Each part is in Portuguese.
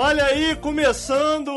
Olha aí, começando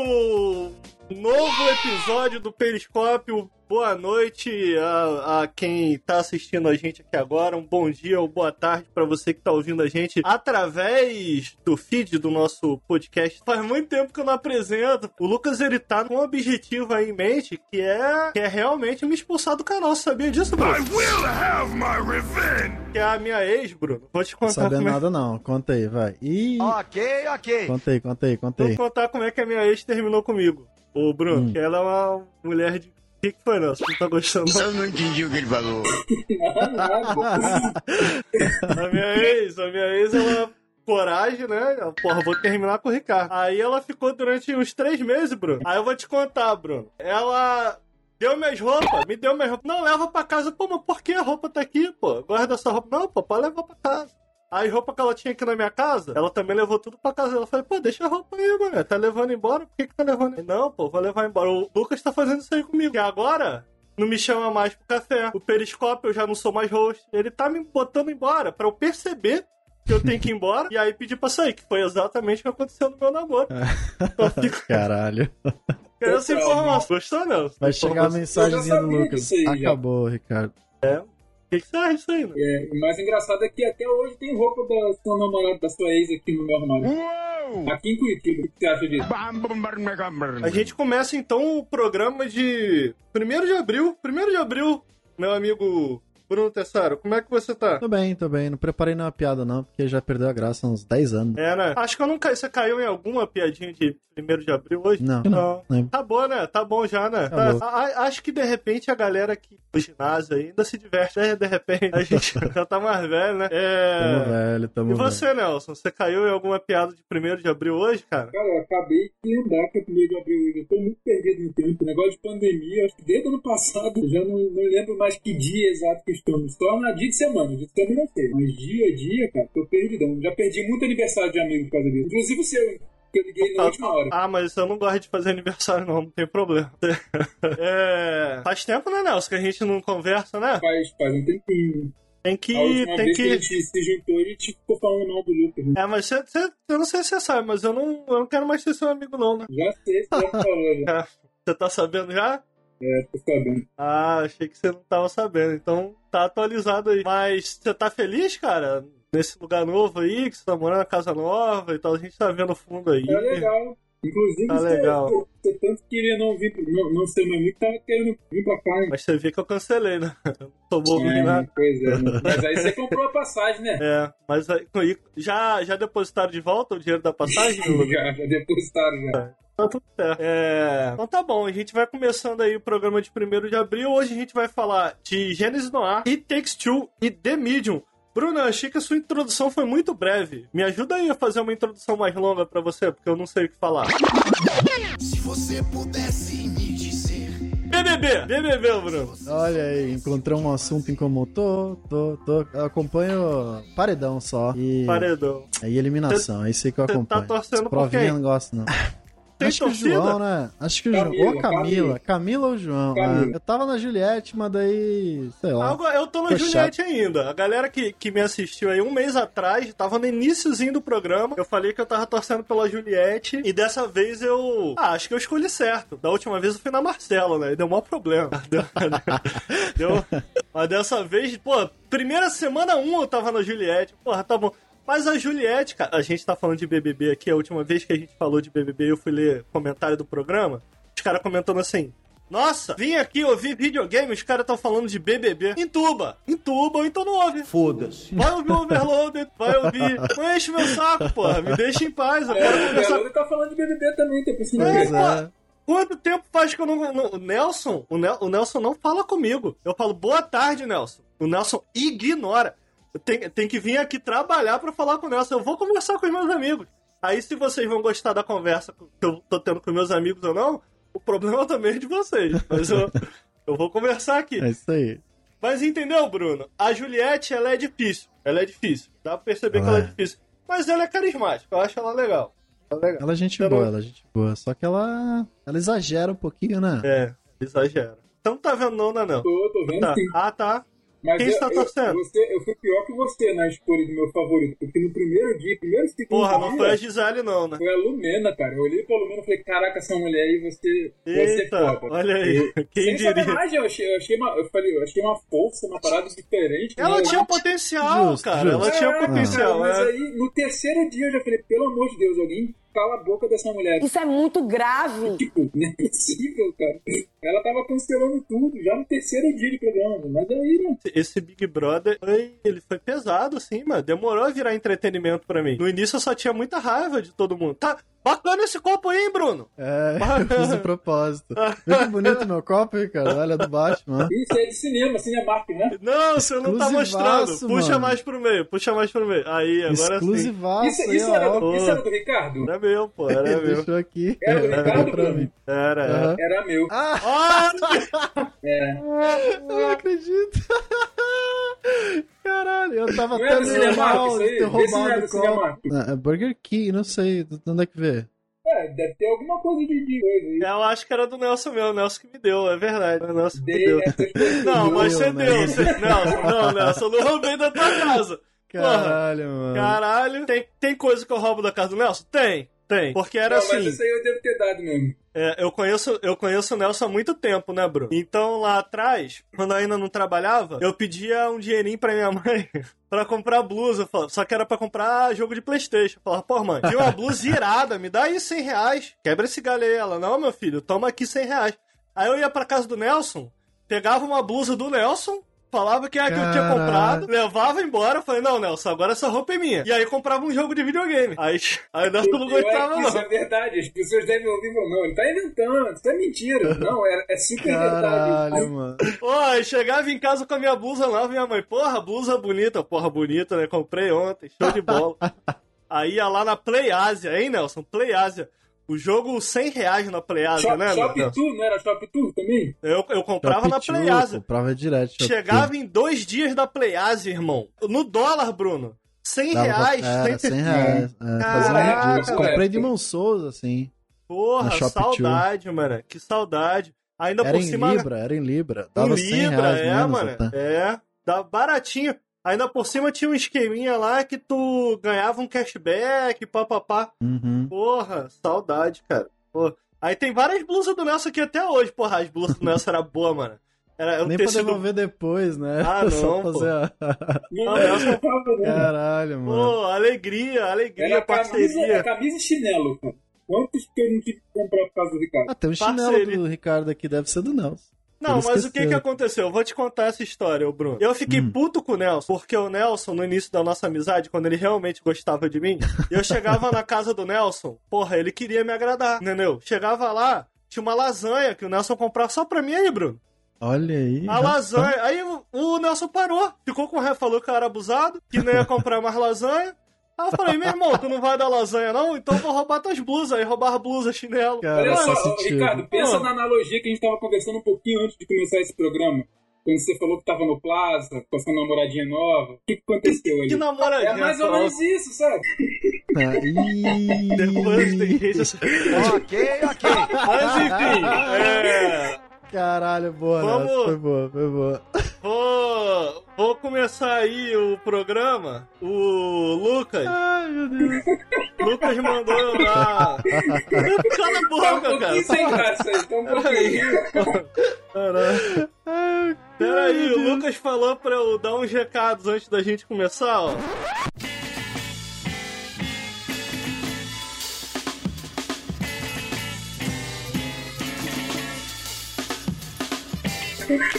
novo episódio do Periscópio. Boa noite a, a quem tá assistindo a gente aqui agora. Um bom dia ou boa tarde para você que tá ouvindo a gente através do feed do nosso podcast. Faz muito tempo que eu não apresento. O Lucas ele tá com um objetivo aí em mente que é, que é realmente me expulsar do canal. Você sabia disso, Bruno? I will have my revenge! Que é a minha ex, Bruno. Vou te contar Sabendo como é... nada não, conta aí, vai. Ih, Ok, ok. conta aí, conta aí, conta aí. Vou contar como é que a minha ex terminou comigo. Ô, Bruno, Hum. que ela é uma mulher de. O que, que foi, Nelson? Não tá gostando? não? Eu não entendi o que ele falou. A minha ex, a minha ex, ela. Coragem, né? Porra, vou terminar com o Ricardo. Aí ela ficou durante uns três meses, Bruno. Aí eu vou te contar, Bruno. Ela deu minhas roupas, me deu minhas roupas. Não, leva pra casa. Pô, mas por que a roupa tá aqui, pô? Guarda essa roupa. Não, pô, pode levar pra casa. As roupas que ela tinha aqui na minha casa, ela também levou tudo pra casa. Ela falou, pô, deixa a roupa aí, mano. Tá levando embora? Por que, que tá levando? aí? Não, pô, vou levar embora. O Lucas tá fazendo isso aí comigo. E agora, não me chama mais pro café. O periscópio eu já não sou mais host. Ele tá me botando embora pra eu perceber que eu tenho que ir embora e aí pedir pra sair, que foi exatamente o que aconteceu no meu namoro. Eu fico Caralho. querendo essa informação. Gostou, não? Vai chegar a mensagenzinha do Lucas. aí. Acabou, Ricardo. O que, que você acha disso aí, né? É, o mais engraçado é que até hoje tem roupa da sua namorada, da sua ex aqui no meu armário. Uou! Aqui em Curitiba, o que você acha disso? A gente começa então o programa de 1 de abril. 1 de abril, meu amigo Bruno Tessaro, como é que você tá? Tô bem, tô bem. Não preparei nenhuma piada não, porque já perdeu a graça há uns 10 anos. É, né? Acho que eu não caí. Você caiu em alguma piadinha de 1 de abril hoje? Não, Não. não. Tá bom, né? Tá bom já, né? Tá- a- a- acho que de repente a galera aqui do ginásio ainda se diverte, né? De repente a gente já tá mais velho, né? Tamo É. velho, tamo E velho. você, Nelson? Você caiu em alguma piada de 1 de abril hoje, cara? Cara, eu acabei de lembrar que é primeiro de abril hoje. Eu tô muito perdido no tempo. Negócio de pandemia, acho que desde o ano passado, eu já não, não lembro mais que dia exato que Só na dia de semana, dia de semana eu sei. Mas dia a dia, cara, tô perdidão. Já perdi muito aniversário de amigo por causa disso. Inclusive o seu, que eu liguei na última hora. Ah, mas eu não gosto de fazer aniversário, não, não tem problema. É... Faz tempo, né, Nelson, que a gente não conversa, né? Faz, faz um tempinho. Tem que. A Tem vez que... a que. gente se juntou, a gente ficou falando mal do Lucas. Né? É, mas você, você- eu não sei se você sabe, mas eu não, eu não quero mais ser seu amigo, não, né? Já sei, você já falou, já. É, Você tá sabendo já? É, tô sabendo. Ah, achei que você não tava sabendo. Então tá atualizado aí. Mas você tá feliz, cara? Nesse lugar novo aí, que você tá morando na casa nova e tal. A gente tá vendo o fundo aí. Tá legal. Inclusive, Tá você, legal. Você, tanto queria não vir, não, não ser meu amigo, tava querendo vir pra cá, hein? Mas você vê que eu cancelei, né? Eu bobo nem É, nada. pois é. né? Mas aí você comprou a passagem, né? É, mas aí, já, já depositaram de volta o dinheiro da passagem? Já, já depositaram já. Tá tudo certo. É... Então tá bom, a gente vai começando aí o programa de 1 de abril. Hoje a gente vai falar de Gênesis Noir, It Takes Two e The Medium. Bruno, eu achei que a sua introdução foi muito breve. Me ajuda aí a fazer uma introdução mais longa pra você, porque eu não sei o que falar. Se você pudesse me dizer. BBB! BBB, Bruno. Olha aí, encontrou um assunto em comum. Tô, tô, tô. Eu acompanho paredão só. E, Paredão. e eliminação, é isso aí que eu Cê tá acompanho. torcendo por quem? não gosto, não. Tem Acho que o torcida? João, né? Acho que o João. Camila, Ou Camila. Camila. Camila ou João. Camila. né? Eu tava na Juliette, mas daí. Sei lá. Agora, eu tô na Juliette ainda. A galera que, que me assistiu aí um mês atrás, tava no iníciozinho do programa. Eu falei que eu tava torcendo pela Juliette. E dessa vez eu. Ah, acho que eu escolhi certo. Da última vez eu fui na Marcela, né? E deu maior problema. Deu, deu- Mas dessa vez, pô, primeira semana 1 eu tava na Juliette. Porra, tá bom. Mas a Juliette, cara, a gente tá falando de BBB aqui, a última vez que a gente falou de BBB, eu fui ler comentário do programa, os caras comentando assim, nossa, vim aqui ouvir videogame, os caras estão falando de BBB. Entuba, entuba, ou então não ouve. Foda-se. Vai ouvir o Overloaded, vai ouvir. Não enche meu saco, porra, me deixa em paz, eu quero É, o conversar. Belo tá falando de BBB também, tá pensando É, que é. Quanto tempo faz que eu não. não- o Nelson, o, Nel- o Nelson não fala comigo. Eu falo, boa tarde, Nelson. O Nelson ignora. Eu tenho, tenho que vir aqui trabalhar pra falar com o Nelson. Eu vou conversar com os meus amigos. Aí, se vocês vão gostar da conversa que eu tô tendo com meus amigos ou não, o problema também é de vocês. Mas eu, eu vou conversar aqui. É isso aí. Mas entendeu, Bruno? A Juliette, ela é difícil. Ela é difícil. Dá pra perceber que ela é É. difícil. Mas ela é carismática. Eu acho ela legal. Ela é legal. Ela é gente Eu boa, ela é gente boa. Só que ela. Ela exagera um pouquinho, né? É, exagera. Então não tá vendo não, não, não. Tô, tô vendo Tá. sim. Ah, tá. Mas Quem eu, está eu- torcendo? você- eu fui pior que você na escolha do meu favorito, porque no primeiro dia, primeiro e segundo Porra, não dia, foi a Gisele, não, né? foi a Lumena, cara. Eu olhei pra Lumena e falei, caraca, essa mulher aí, você, você Eita, foda. olha aí. Eu- Quem Sem diria? sacanagem, eu achei, eu achei uma, eu falei, eu achei uma força, uma parada diferente. Ela né? tinha potencial, Justo, cara. justo. Ela tinha É, potencial, cara, mas né? aí, no terceiro dia, eu já falei, pelo amor de Deus, alguém cala a boca dessa mulher. Isso é muito grave. Tipo, não é possível, cara. Ela tava cancelando tudo, já no terceiro dia de programa. Mas aí, né? Esse Big Brother, foi, ele foi pesado, assim, mano. Demorou a virar entretenimento pra mim. No início eu só tinha muita raiva de todo mundo. Tá bacana esse copo aí, hein, Bruno? É, eu fiz de propósito. Vê que bonito meu copo, hein, cara? Olha do Batman. Isso é de cinema, Cinemark, né? Não, você não tá mostrando. Puxa mano. mais pro meio, puxa mais pro meio. Aí, agora sim. Isso, isso, era, isso era do Ricardo? Era meu, pô, era Ele meu. deixou aqui. Era Era Ricardo, pra mim. Era, era. Aham. Era meu. Ah, É. Eu não acredito. Caralho, eu tava Não até é do meio Cinemark mal de ter não é roubado do o copo. Ah, é Burger King, não sei. de Onde é que vê? É, deve ter alguma coisa de, de coisa aí. eu acho que era do Nelson meu, o Nelson que me deu, é verdade. O Nelson que me deu. coisas. Não, mas você Deu, né? deu. Você... Nelson, não, Nelson, eu não roubei da tua casa. Porra, Caralho, mano. caralho. Tem, tem coisa que eu roubo da casa do Nelson? Tem, tem. Porque era Não, assim. mas isso aí eu devo ter dado mesmo. É, eu conheço, eu conheço o Nelson há muito tempo, né, Bruno? Então lá atrás, quando eu ainda não trabalhava, eu pedia um dinheirinho pra minha mãe pra comprar blusa. Falava, Só que era pra comprar jogo de Playstation. Eu falava, pô, mãe, tinha uma blusa irada, me dá aí 100 reais. Quebra esse galho aí. Ela, não, meu filho, toma aqui 100 reais. Aí eu ia pra casa do Nelson, pegava uma blusa do Nelson, falava que era que eu tinha comprado, levava embora, falei, não, Nelson, agora essa roupa é minha. E aí comprava um jogo de videogame. Aí, aí Nelson não gostava, não. Isso é verdade. As pessoas devem ouvir e falar, não, ele tá inventando, isso é mentira. Não, é, é super Caralho, verdade. mano. Pô, aí chegava em casa com a minha blusa nova, minha mãe, porra, blusa bonita, porra bonita, né? Comprei ontem, show de bola. aí ia lá na Play Asia, hein, Nelson? Play Asia. O jogo 100 reais na Play Asia, Shop, né, Shop? Tour, não era Shop Tour também? Eu, eu comprava na Shop Play Two, Asia. Comprava direto. Shop Chegava em dois dias da Play Asia, irmão. No dólar, Bruno. 100 Two. Dava pra- reais. Era, 100 100 reais. É, Caraca, um dia. Comprei de mão Souza, assim. Porra, Na saudade, mano. Que saudade. Ainda Era por em cima. Libra, era em Libra. Dava 100 Libra, reais é, menos mano. até. É, dá baratinho. Ainda por cima tinha um esqueminha lá que tu ganhava um cashback, papapá. Uhum. Porra, saudade, cara. Pô. Aí tem várias blusas do Nelson aqui até hoje. Porra, as blusas do Nelson eram boas, mano. Era um Nem pra tecido... devolver depois, né? Ah, Só não, fazer a... Não, era Nelson- né? Caralho, mano. Pô, alegria, alegria, Era camisa, parceria. camisa e chinelo, cara. Quantos que eu não tive que comprar por causa do Ricardo? Ah, tem um chinelo Parceria. do Ricardo aqui, deve ser do Nelson. Não, mas o que esqueceu. que aconteceu? Eu vou te contar essa história, Bruno. Eu fiquei Hum. puto com o Nelson, porque o Nelson, no início da nossa amizade, quando ele realmente gostava de mim, eu chegava na casa do Nelson, porra, ele queria me agradar, entendeu? Chegava lá, tinha uma lasanha que o Nelson comprava só pra mim aí, Bruno. Olha aí. A lasanha. Aí o, Nelson parou, ficou com raiva, falou que eu era abusado, que não ia comprar mais lasanha. Aí eu falei, meu irmão, tu não vai dar lasanha não? Então eu vou roubar tuas blusas. Aí roubar blusa, chinelo. Cara, Olha só sentido. Ricardo, pensa Pô. na analogia que a gente tava conversando um pouquinho antes de começar esse programa. Quando você falou que tava no Plaza, com a sua namoradinha nova. O que, que aconteceu ali? Que namoradinha. É mais ou menos isso, sabe? Ah, ih. Depois tem gente... ok, ok. Mas enfim, é... Caralho, boa, Vamos- Nelson. Foi boa, foi boa. Vou, vou começar aí o programa. O Lucas. Ai, meu Deus. Lucas mandou eu dar. Cala a Tá um boca, cara. sem graça aí, tá um pouquinho. Caralho. Ai, Pera aí, meu o. Lucas falou pra eu dar uns recados antes da gente começar, ó.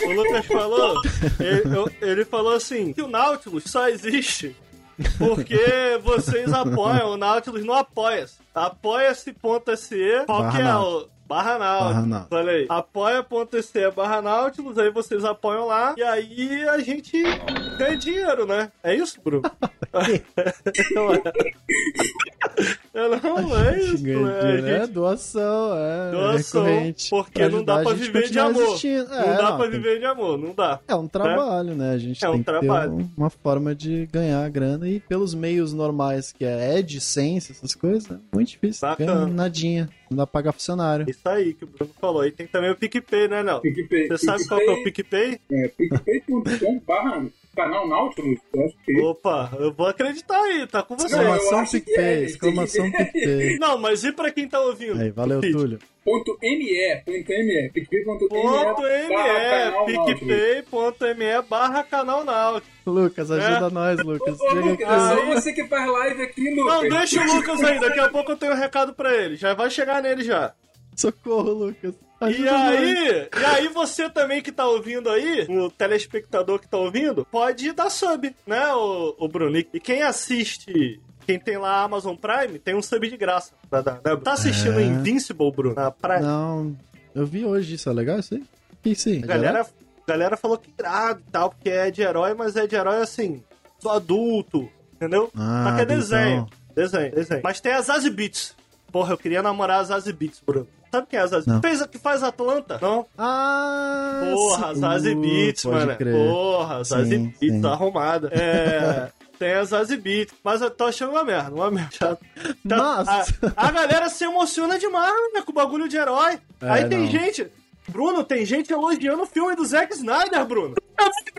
O Lucas falou, ele, ele falou assim, que o Nautilus só existe porque vocês apoiam, o Nautilus não apoia-se. Apoia-se.se, qual Barra que é o... Barra Nautilus. Barra Nautilus. Olha aí. Apoia.se barra Nautilus, aí vocês apoiam lá, e aí a gente ganha dinheiro, né? É isso, Bruno? Eu não é isso, Ganha é, é doação, é Doação, recorrente. porque não dá pra viver de amor. existindo. não É, dá não, pra tem- viver de amor, não dá. É um trabalho, né? A gente É um tem que trabalho. ter um- uma forma de ganhar grana e pelos meios normais, que é AdSense, essas coisas, é muito difícil. Bacana. Ganha nadinha. Não dá pra pagar funcionário. Isso aí que o Bruno falou. E tem também o PicPay, né, não? PicPay. Você sabe qual que é o PicPay? É, picpay.com barra canal Nautilus. Eu acho que é. Opa, eu vou acreditar aí, tá com você. Exclamação que PicPay, é, exclamação PicPay. Não, mas e pra quem tá ouvindo? Aí, valeu. Túlio. Ponto .me, ponto .me, picpay.me barra canal Nautilus. PicPay.me barra canal Náutico. Lucas, ajuda É. nós, Lucas. Ô, Lucas, é só você que faz live aqui, Lucas. Não, deixa o Lucas aí, daqui a pouco eu tenho um recado pra ele. Já vai chegar nele já. Socorro, Lucas. E Ajuda nós. aí, e aí você também que tá ouvindo aí, o telespectador que tá ouvindo, pode dar sub, né, o, o Bruno? E quem assiste, quem tem lá a Amazon Prime, tem um sub de graça. pra dar, né? Tá assistindo É. Invincible, Bruno, na Prime? Não, eu vi hoje isso, é legal isso aí? Que sim. A galera, galera falou que irado e tal, porque é de herói, mas é de herói assim, do adulto, entendeu? Ah, Só que é então- desenho. Desenho, desenho. Mas tem a Zazie Beats. Porra, eu queria namorar a Zazie Beats, Bruno. Sabe quem é a Zazie? Não. Fez a que faz Atlanta? Não? Ah, Porra, sim. Zazie Uh, Beats, pode mano. crer. Porra, Zazie Sim, Beats, sim. tá arrumada. É. Tem a Zazie Beats, mas eu tô achando uma merda, uma merda. Mas- A, a galera se emociona demais, né, com o bagulho de herói. É, Aí tem não. gente... Bruno, tem gente elogiando o filme do Zack Snyder, Bruno.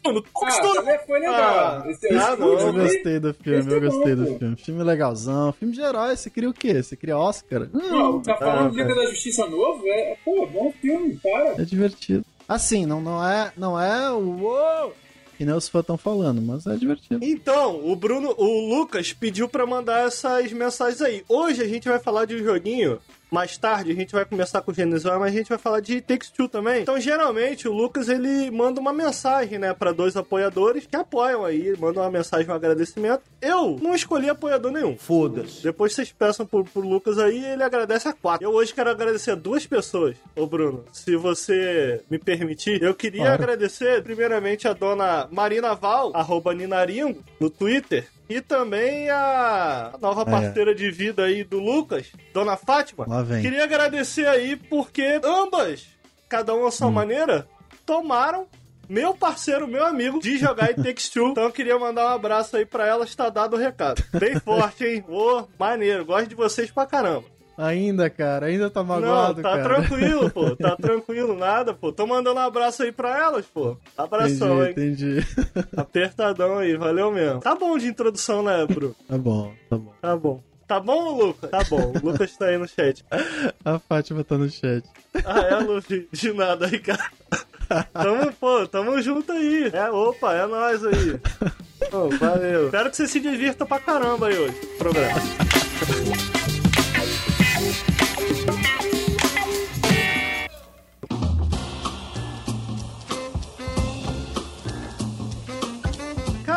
Bruno, tu Ah, foi legal. Ah, Esse é ah, não. Eu gostei do filme, Esse eu é gostei do filme. Filme legalzão, filme de herói. Você queria o quê? Você queria Oscar? Não, Não, tá falando Ah, do Liga cara. da Justiça novo? É, pô, bom filme, para. é divertido. Assim, não, não é, não é o uou, que nem os fãs estão falando, mas é divertido. Então, o Bruno, o Lucas pediu pra mandar essas mensagens aí. Hoje a gente vai falar de um joguinho. Mais tarde a gente vai começar com o Genesis, mas a gente vai falar de Takes Two também. Então, geralmente, o Lucas ele manda uma mensagem, né, pra dois apoiadores que apoiam aí, manda uma mensagem, um agradecimento. Eu não escolhi apoiador nenhum. Foda-se. Depois vocês peçam pro, pro Lucas aí e ele agradece a quatro. Eu hoje quero agradecer a duas pessoas, ô Bruno. Se você me permitir, eu queria Claro. agradecer primeiramente a dona Marina Val, arroba Ninaringo, no Twitter. E também a nova É. parceira de vida aí do Lucas, Dona Fátima. Lá vem. Queria agradecer aí porque ambas, cada uma à Hum. sua maneira, tomaram meu parceiro, meu amigo, de jogar em Takes Two. Então eu queria mandar um abraço aí pra elas, tá dado o recado. Bem forte, hein? Ô, maneiro, gosto de vocês pra caramba. Ainda, cara, ainda tá Não, magoado, tá cara. tranquilo, pô. Tá tranquilo, nada, pô. Tô mandando um abraço aí pra elas, pô. Abração, entendi, hein? entendi. Apertadão aí, valeu mesmo. Tá bom de introdução, né, Bruno? Tá bom, tá bom. Tá bom. Tá bom, Lucas? Tá bom. O Lucas tá aí no chat. A Fátima tá no chat. Ah, é, Luffy? De nada cara. Tamo, pô, tamo junto aí. É, opa, é nóis aí. Pô, valeu. Espero que você se divirta pra caramba aí hoje. Programa.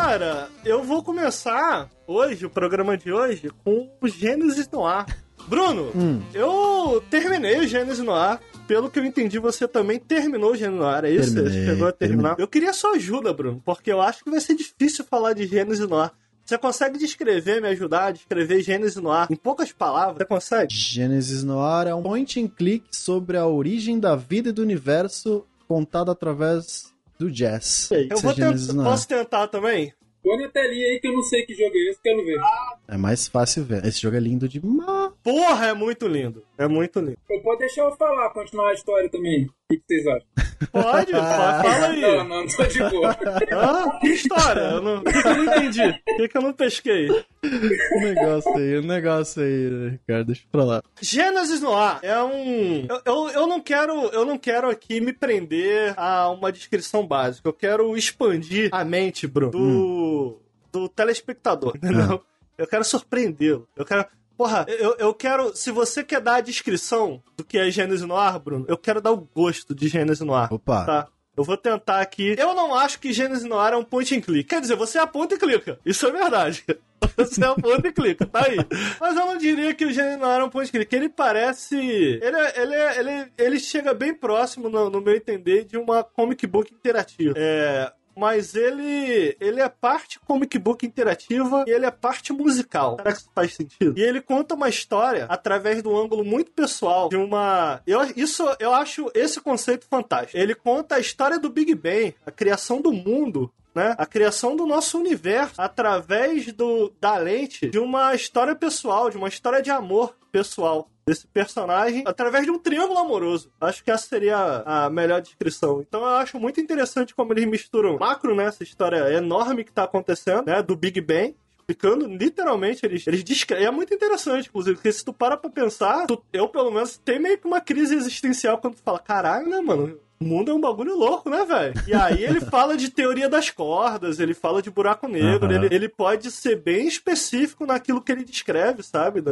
Cara, eu vou começar hoje, o programa de hoje, com o Gênesis no ar. Bruno, Hum. eu terminei o Gênesis no ar. Pelo que eu entendi, você também terminou o Gênesis no ar, é isso? Terminei, você chegou a terminar? terminei. Eu queria sua ajuda, Bruno, porque eu acho que vai ser difícil falar de Gênesis no ar. Você consegue descrever, me ajudar a descrever Gênesis no ar em poucas palavras? Você consegue? Gênesis Noir é um point and click sobre a origem da vida e do universo contado através do jazz. Eu vou é tentar. Noir. Posso tentar também? Põe na telinha aí que eu não sei que jogo é esse, quero ver. É mais fácil ver. Esse jogo é lindo demais. Porra, é muito lindo. É muito lindo. Eu pode deixar eu falar, continuar a história também. O que vocês acham? Pode, fala fala aí. Não, não, tô de boa. Ah, que história? Eu não, que, eu não entendi? O que, que eu não pesquei? O negócio aí, o negócio aí, Ricardo, deixa pra lá. Gênesis no ar é um. Eu, eu, eu não quero eu não quero aqui me prender a uma descrição básica. Eu quero expandir a mente, Bruno, do, do telespectador, entendeu? Eu quero surpreendê-lo. Eu quero. Porra, eu, eu quero. Se você quer dar a descrição do que é Gênesis no ar, Bruno, eu quero dar o gosto de Gênesis no ar. Opa. Tá. Eu vou tentar aqui. Eu não acho que Gênesis no ar é um point and click. Quer dizer, você aponta e clica. Isso é verdade. Você aponta e clica, tá aí. Mas eu não diria que o Gênesis no ar é um point and click. Ele parece. Ele, é- ele, é- ele, ele chega bem próximo, no, no meu entender, de uma comic book interativa. É. mas ele ele é parte comic book interativa e ele é parte musical. Será que isso faz sentido? E ele conta uma história através do ângulo muito pessoal de uma eu isso eu acho esse conceito fantástico. Ele conta a história do Big Bang, a criação do mundo né? A criação do nosso universo através do, da lente de uma história pessoal, de uma história de amor pessoal desse personagem através de um triângulo amoroso. Acho que essa seria a melhor descrição. Então eu acho muito interessante como eles misturam macro, né? Essa história enorme que tá acontecendo, né? Do Big Bang explicando, literalmente, eles, eles descrevem. É muito interessante, inclusive, porque se tu para pra pensar, tu, eu, pelo menos, tem meio que uma crise existencial quando tu fala, caralho, né, mano? O mundo é um bagulho louco, né, velho? E aí ele fala de teoria das cordas, ele fala de buraco negro, Uhum. ele, ele pode ser bem específico naquilo que ele descreve, sabe?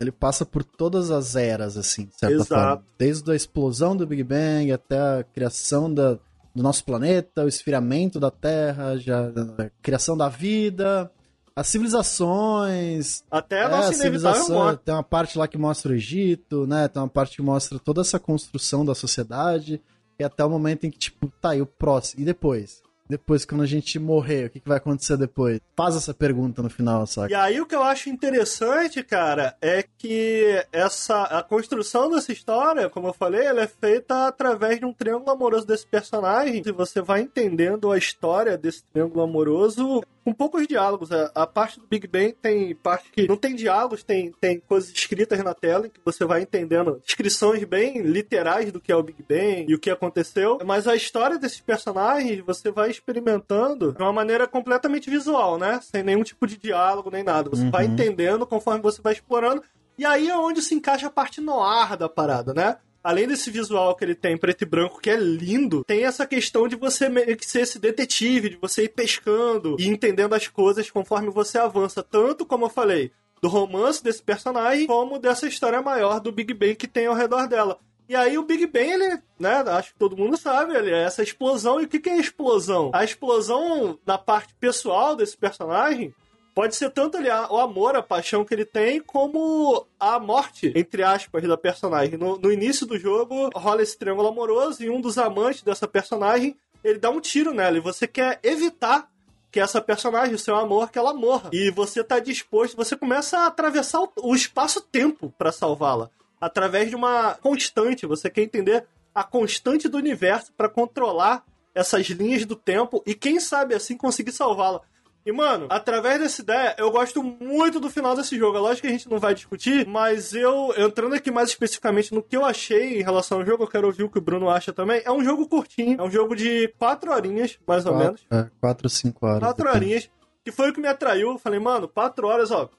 Ele passa por todas as eras, assim, de certa Exato. forma. Desde a explosão do Big Bang até a criação da, do nosso planeta, o esfriamento da Terra, já, a criação da vida, as civilizações. Até a É, nossa a civilização. Tem uma parte lá que mostra o Egito, né? Tem uma parte que mostra toda essa construção da sociedade. E até o momento em que, tipo, tá, e o próximo? E depois? Depois, quando a gente morrer, o que, que vai acontecer depois? Faz essa pergunta no final, saca? E aí o que eu acho interessante, cara, é que essa a construção dessa história, como eu falei, ela é feita através de um triângulo amoroso desse personagem. E você vai entendendo a história desse triângulo amoroso com poucos diálogos. A, a parte do Big Bang tem parte que não tem diálogos, tem, tem coisas escritas na tela em que você vai entendendo descrições bem literais do que é o Big Bang e o que aconteceu. Mas a história desses personagens você vai experimentando de uma maneira completamente visual, né? Sem nenhum tipo de diálogo nem nada. Você vai Uhum. entendendo conforme você vai explorando. E aí é onde se encaixa a parte noir da parada, né? Além desse visual que ele tem preto e branco, que é lindo, tem essa questão de você meio que ser esse detetive, de você ir pescando e entendendo as coisas conforme você avança. Tanto, como eu falei, do romance desse personagem, como dessa história maior do Big Bang que tem ao redor dela. E aí o Big Bang, ele, né, acho que todo mundo sabe, ele é essa explosão. E o que, que é explosão? A explosão na parte pessoal desse personagem pode ser tanto ali a- o amor, a paixão que ele tem, como a morte, entre aspas, da personagem. No, no início do jogo, rola esse triângulo amoroso e um dos amantes dessa personagem, ele dá um tiro nela e você quer evitar que essa personagem, o seu amor, que ela morra. E você tá disposto, você começa a atravessar o, o espaço-tempo pra salvá-la. Através de uma constante. Você quer entender a constante do universo pra controlar essas linhas do tempo e, quem sabe, assim conseguir salvá-la. E, mano, através dessa ideia, eu gosto muito do final desse jogo. É lógico que a gente não vai discutir, mas eu, entrando aqui mais especificamente no que eu achei em relação ao jogo, eu quero ouvir o que o Bruno acha também. É um jogo curtinho, é um jogo de quatro horinhas, mais ou menos. Quatro, é, quatro cinco horas. Quatro depende. horinhas, que foi o que me atraiu. Eu falei, mano, quatro horas, ó,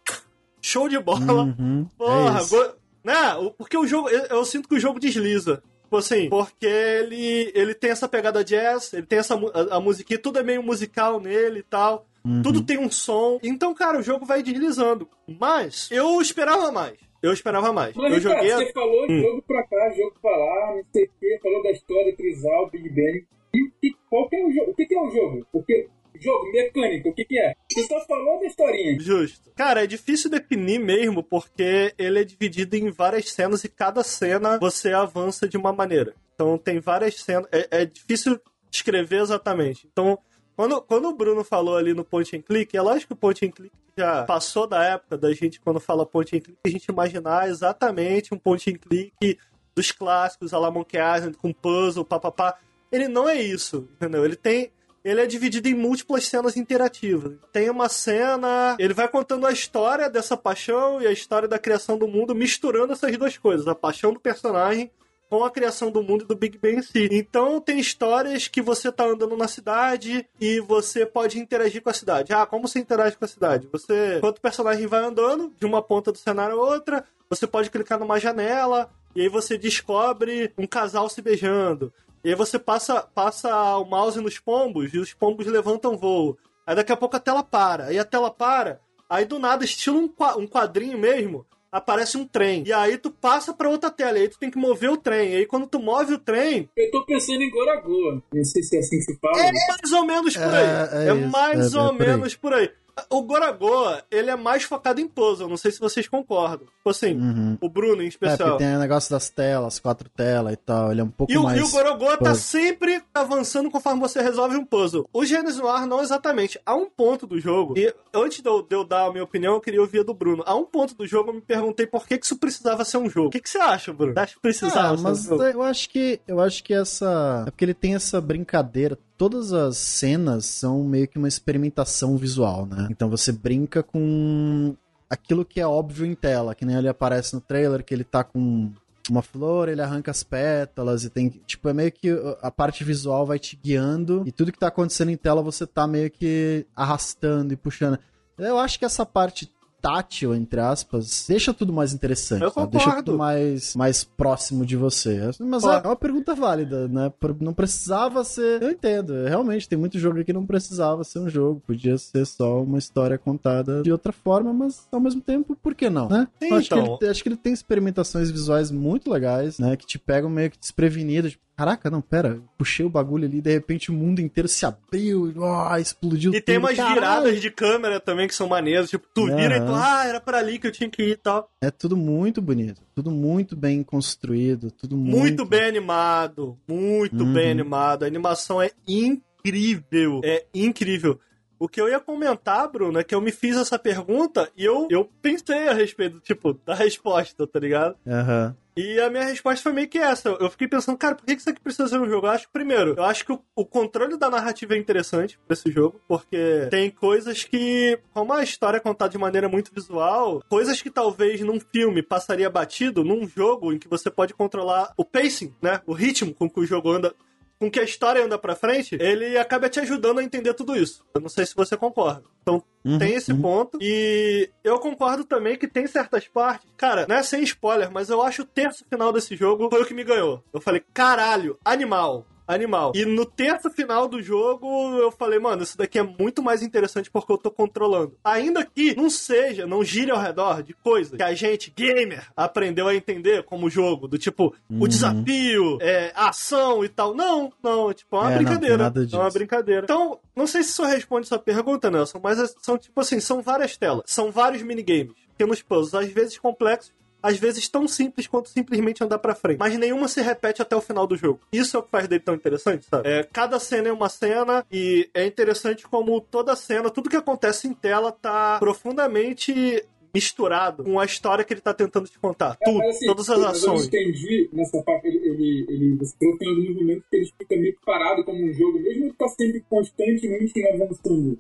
show de bola. Uhum, Porra, é go- né? Porque o jogo, eu, eu sinto que o jogo desliza. Tipo assim, porque ele, ele tem essa pegada jazz, ele tem essa a, a musiquinha, tudo é meio musical nele e tal. Uhum. Tudo tem um som. Então, cara, o jogo vai deslizando. Mas eu esperava mais. Eu esperava mais. Mas, eu Ricardo, joguei. a- você falou Hum. jogo pra cá, jogo pra lá, não sei o que, falou da história Trisal, Big Bang. E, e qual que é o jogo? O que, que é o jogo? Porque jogo, mecânica, o que, que é? Você só falou da historinha. Justo. Cara, é difícil definir mesmo, porque ele é dividido em várias cenas e cada cena você avança de uma maneira. Então tem várias cenas. É, é difícil descrever exatamente. Então, quando, quando o Bruno falou ali no point and click, é lógico que o point and click já passou da época da gente, quando fala point and click, a gente imaginar exatamente um point and click dos clássicos, a Island, com puzzle, papapá. Ele não é isso, entendeu? Ele tem ele é dividido em múltiplas cenas interativas. Tem uma cena, ele vai contando a história dessa paixão e a história da criação do mundo, misturando essas duas coisas, a paixão do personagem com a criação do mundo e do Big Bang em si. Então tem histórias que você tá andando na cidade e você pode interagir com a cidade. Ah, como você interage com a cidade? Você, enquanto o personagem vai andando de uma ponta do cenário a outra, você pode clicar numa janela e aí você descobre um casal se beijando. E aí você passa, passa o mouse nos pombos e os pombos levantam voo. Aí daqui a pouco a tela para. Aí a tela para. Aí do nada, estilo um qua- um quadrinho mesmo, aparece um trem. E aí tu passa pra outra tela. E aí tu tem que mover o trem. E aí quando tu move o trem, Eu tô pensando em Goragoa. Não sei se é assim que se fala. é mais ou menos por aí. É, É, é isso, mais é- ou é menos por aí. O Goragoa, ele é mais focado em puzzle, não sei se vocês concordam. Tipo assim, Uhum. o Bruno em É, especial. porque tem o negócio das telas, quatro telas e tal. Ele é um pouco E o, mais. e o Gorogoa tá sempre avançando conforme você resolve um puzzle. O Genesis Noir não exatamente. Há um ponto do jogo, e antes de eu, de eu dar a minha opinião, eu queria ouvir a do Bruno. Há um ponto do jogo eu me perguntei por que, que isso precisava ser um jogo. O que, que você acha, Bruno? Acha que precisava Ah, ser mas um jogo? eu acho que eu acho que essa é porque ele tem essa brincadeira. Todas as cenas são meio que uma experimentação visual, né? Então você brinca com aquilo que é óbvio em tela, que nem ele aparece no trailer que ele tá com uma flor, ele arranca as pétalas e tem, tipo, é meio que a parte visual vai te guiando e tudo que tá acontecendo em tela você tá meio que arrastando e puxando. Eu acho que essa parte tátil, entre aspas, deixa tudo mais interessante. Eu sabe? Deixa tudo mais, mais próximo de você. Mas Ó. é uma pergunta válida, né? Não precisava ser. Eu entendo. Realmente, tem muito jogo que não precisava ser um jogo. Podia ser só uma história contada de outra forma, mas ao mesmo tempo, por que não? Né? Sim, acho, então. que ele, acho que ele tem experimentações visuais muito legais, né? Que te pegam meio que desprevenido. Tipo, Caraca, não, pera, puxei o bagulho ali, de repente o mundo inteiro se abriu, ó, explodiu E tem tudo, umas caralho. viradas de câmera também que são maneiras. Tipo, tu vira e tu, ah, era pra ali que eu tinha que ir e tal. É tudo muito bonito, tudo muito bem construído, tudo muito... Muito bem animado. Muito Uhum. bem animado. A animação é incrível. É incrível. O que eu ia comentar, Bruno, é que eu me fiz essa pergunta e eu, eu pensei a respeito, tipo, da resposta, tá ligado? Aham. E a minha resposta foi meio que essa. Eu fiquei pensando, cara, por que isso aqui precisa ser um jogo? Eu acho que, primeiro, eu acho que o, o controle da narrativa é interessante pra esse jogo, porque tem coisas que, como a história é contada de maneira muito visual, coisas que talvez num filme passaria batido, num jogo em que você pode controlar o pacing, né? O ritmo com que o jogo anda. Com que a história anda pra frente, ele acaba te ajudando a entender tudo isso. Eu não sei se você concorda. Então, Uhum, tem esse uhum. ponto. E eu concordo também que tem certas partes. Cara, não é sem spoiler, mas eu acho o terço final desse jogo foi o que me ganhou. Eu falei, caralho, animal. Animal. E no terço final do jogo, eu falei, mano, isso daqui é muito mais interessante porque eu tô controlando. Ainda que não seja, não gire ao redor de coisas que a gente, gamer, aprendeu a entender como jogo. Do tipo, o Uhum. desafio, é, a ação e tal. Não, não, tipo, é uma É, não, brincadeira. nada é uma brincadeira. Então, não sei se isso responde sua pergunta, Nelson, mas é- são tipo assim, são várias telas, são vários minigames, pequenos puzzles, às vezes complexos, às vezes tão simples quanto simplesmente andar pra frente. Mas nenhuma se repete até o final do jogo. Isso é o que faz dele tão interessante, sabe? É, cada cena é uma cena e é interessante como toda cena, tudo que acontece em tela tá profundamente misturado com a história que ele tá tentando te contar. É, Tudo, assim, todas as mas Eu ações. entendi nessa parte, ele, ele, ele você tem alguns momentos que ele fica meio que parado como um jogo, mesmo que tá sempre constantemente avançando.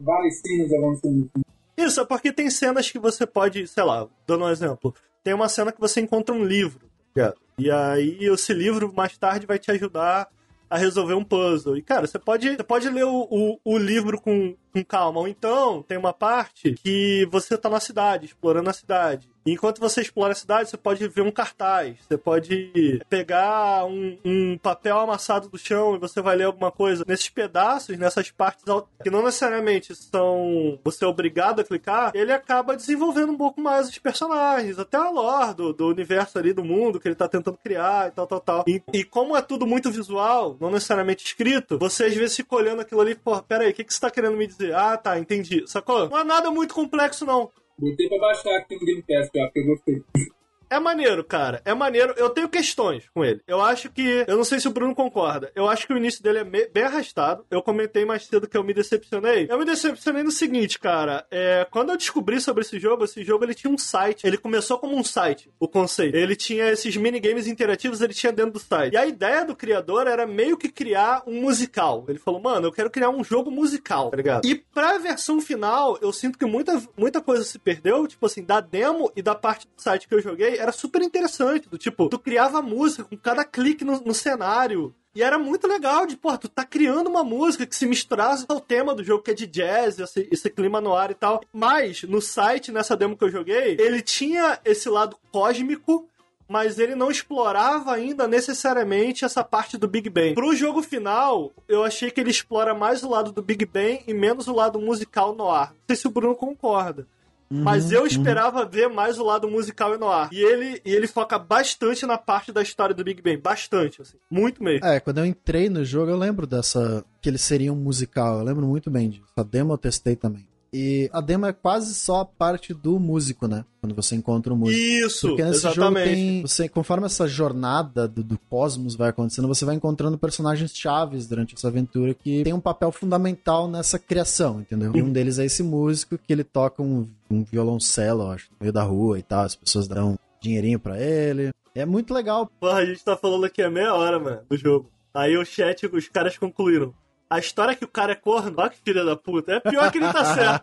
Várias cenas avançando. Isso, é porque tem cenas que você pode, sei lá, dando um exemplo. Tem uma cena que você encontra um livro, ligado? E aí esse livro mais tarde vai te ajudar a resolver um puzzle. E, cara, você pode, você pode ler o, o, o livro com, com calma. Ou então, tem uma parte que você tá na cidade, explorando a cidade. Enquanto você explora a cidade, você pode ver um cartaz. Você pode pegar um, um papel amassado do chão e você vai ler alguma coisa. Nesses pedaços, nessas partes que não necessariamente são você é obrigado a clicar, ele acaba desenvolvendo um pouco mais os personagens, até a lore do, do universo ali, do mundo que ele tá tentando criar e tal, tal, tal. E, e como é tudo muito visual, não necessariamente escrito, você às vezes fica olhando aquilo ali, pô, pera aí, o que, que você tá querendo me dizer? Ah, tá, entendi. Sacou? Não é nada muito complexo, não. Botei pra baixar aqui no Game Pass, já, porque eu gostei. É maneiro, cara. É maneiro. Eu tenho questões com ele. Eu acho que. Eu não sei se o Bruno concorda. Eu acho que o início dele é me- bem arrastado. Eu comentei mais cedo que eu me decepcionei. Eu me decepcionei no seguinte, cara. É, quando eu descobri sobre esse jogo, esse jogo ele tinha um site. Ele começou como um site, o conceito. Ele tinha esses minigames interativos, ele tinha dentro do site. E a ideia do criador era meio que criar um musical. Ele falou, mano, eu quero criar um jogo musical, tá ligado? E pra versão final, eu sinto que muita, muita coisa se perdeu. Tipo assim, da demo e da parte do site que eu joguei, era super interessante. Do tipo, tu criava música com cada clique no, no cenário. E era muito legal de, pô, tu tá criando uma música que se misturasse ao tema do jogo, que é de jazz, esse, esse clima no ar e tal. Mas, no site, nessa demo que eu joguei, ele tinha esse lado cósmico, mas ele não explorava ainda necessariamente essa parte do Big Bang. Pro jogo final, eu achei que ele explora mais o lado do Big Bang e menos o lado musical no ar. Não sei se o Bruno concorda. Mas eu esperava ver mais o lado musical e no ar. E ele, e ele foca bastante na parte da história do Big Bang. Bastante, assim. Muito mesmo. É, quando eu entrei no jogo, eu lembro dessa. que ele seria um musical. Eu lembro muito bem disso. A demo eu testei também. E a demo é quase só a parte do músico, né? Quando você encontra o músico. Isso, Porque nesse jogo exatamente. tem. Você, conforme essa jornada do, do cosmos vai acontecendo, você vai encontrando personagens chaves durante essa aventura que tem um papel fundamental nessa criação, entendeu? E um deles é esse músico que ele toca um, um violoncelo, acho, no meio da rua e tal. As pessoas dão dinheirinho pra ele. É muito legal. Porra, a gente tá falando aqui há meia hora, mano, do jogo. Aí o chat, os caras concluíram. A história é que o cara é corno, olha que filha da puta. É pior que ele tá certo.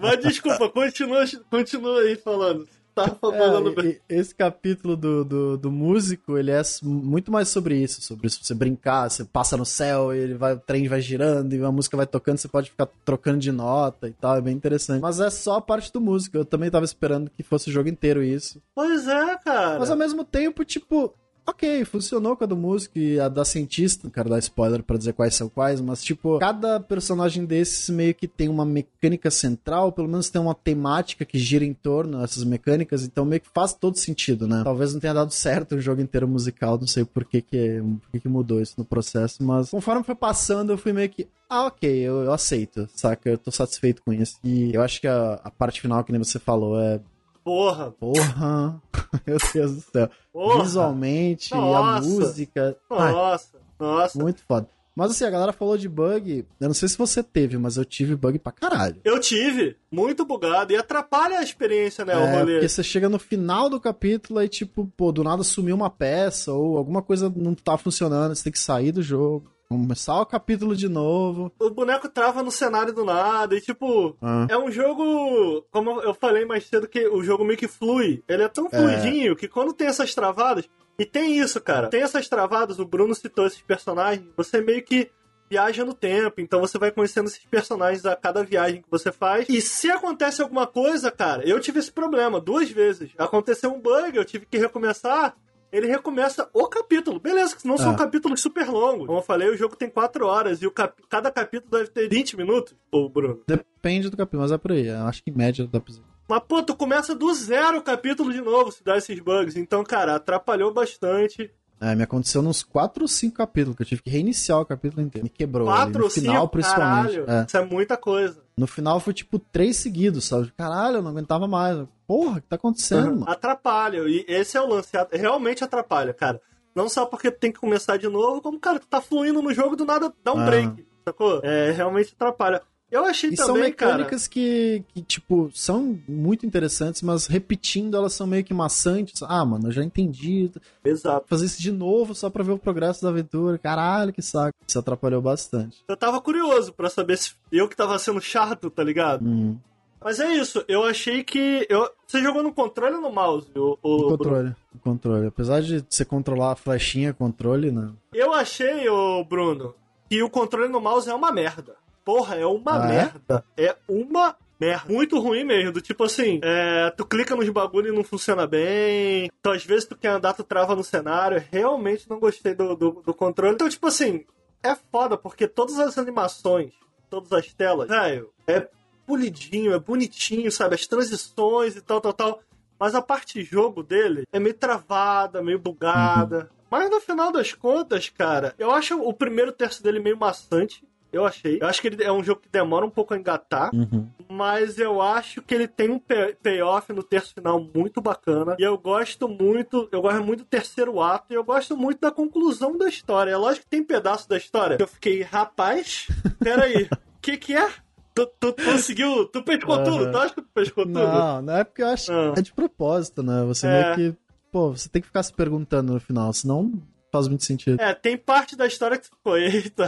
Mas desculpa, continua, continua aí falando. Tá falando É, e- esse capítulo do, do, do músico, ele é muito mais sobre isso, sobre isso, você brincar, você passa no céu, ele vai, o trem vai girando e a música vai tocando, você pode ficar trocando de nota e tal, é bem interessante. Mas é só a parte do músico, eu também tava esperando que fosse o jogo inteiro isso. Pois é, cara. Mas ao mesmo tempo, tipo, ok, funcionou com a do músico e a da cientista. Não quero dar spoiler pra dizer quais são quais, mas, tipo, cada personagem desses meio que tem uma mecânica central, pelo menos tem uma temática que gira em torno dessas mecânicas, então meio que faz todo sentido, né? Talvez não tenha dado certo o jogo inteiro musical, não sei por que, que, por que, que mudou isso no processo, mas conforme foi passando, eu fui meio que. Ah, ok, eu, eu aceito, saca? Eu tô satisfeito com isso. E eu acho que a, a parte final, que nem você falou, é. Porra, Porra! Meu Deus do céu porra. visualmente, a Nossa. música. Ai, Nossa, nossa. muito foda. Mas assim, a galera falou de bug. Eu não sei se você teve, mas eu tive bug pra caralho. Eu tive, muito bugado. E atrapalha a experiência, né, o É, rolê. porque você chega no final do capítulo e, tipo, pô, do nada sumiu uma peça ou alguma coisa não tá funcionando, você tem que sair do jogo, começar o capítulo de novo. O boneco trava no cenário do nada e, tipo... Ah. É um jogo, como eu falei mais cedo, que o jogo meio que flui. Ele é tão fluidinho que quando tem essas travadas. E tem isso, cara. Tem essas travadas, o Bruno citou esses personagens. Você meio que viaja no tempo. Então você vai conhecendo esses personagens a cada viagem que você faz. E se acontece alguma coisa, cara, eu tive esse problema duas vezes. Aconteceu um bug, eu tive que recomeçar. Ele recomeça o capítulo. Beleza, que não são Ah. capítulos super longos. Como eu falei, o jogo tem 4 horas e o cap- cada capítulo deve ter 20 minutos, ô Bruno. Depende do capítulo, mas é por aí. Eu acho que em média dá pra Mas, pô, tu começa do zero o capítulo de novo se dá esses bugs. Então, cara, atrapalhou bastante. É, me aconteceu nos 4 ou 5 capítulos, que eu tive que reiniciar o capítulo inteiro. Me quebrou. ali. Quatro no ou final, cinco, principalmente. caralho. É. Isso é muita coisa. No final foi tipo três seguidos, sabe? Caralho, eu não aguentava mais. Porra, o que tá acontecendo, mano? Atrapalha. E esse é o lance. Realmente atrapalha, cara. Não só porque tu tem que começar de novo, como, cara, tu tá fluindo no jogo, do nada dá um Ah. break. Sacou? É, realmente atrapalha. Eu achei E são também, cara. mecânicas que, que, tipo, são muito interessantes, mas repetindo elas são meio que maçantes. Ah, mano, eu já entendi. Exato. Fazer isso de novo só pra ver o progresso da aventura. Caralho, que saco. Isso atrapalhou bastante. Eu tava curioso pra saber se eu que tava sendo chato, tá ligado? Hum, Mas é isso. Eu achei que. Eu... Você jogou no controle ou no mouse? O, o o Bruno? controle. O controle. Apesar de você controlar a flechinha, controle, né? Eu achei, ô Bruno, que o controle no mouse é uma merda. Porra, é uma Ah, é? merda. É? uma merda. Muito ruim mesmo. Do tipo assim, é, tu clica nos bagulho e não funciona bem. Então, às vezes, tu quer andar, tu trava no cenário. Realmente não gostei do, do, do controle. Então, tipo assim, é foda, porque todas as animações, todas as telas, velho, é polidinho, é bonitinho, sabe? As transições e tal, tal, tal. Mas a parte jogo dele é meio travada, meio bugada. Mas no final das contas, cara, eu acho o primeiro terço dele meio maçante. Eu achei. Eu acho que ele é um jogo que demora um pouco a engatar. Uhum. Mas eu acho que ele tem um pay- payoff no terço final muito bacana. E eu gosto muito, eu gosto muito do terceiro ato e eu gosto muito da conclusão da história. É lógico que tem pedaço da história que eu fiquei, rapaz, peraí, o que que é? Tu, tu conseguiu, tu pescou Aham. tudo? Tu acha que tu pescou tudo? Não, não é porque eu acho Ah. é de propósito, né? Você É. meio que. Pô, você tem que ficar se perguntando no final, senão não faz muito sentido. É, tem parte da história que tu ficou, eita,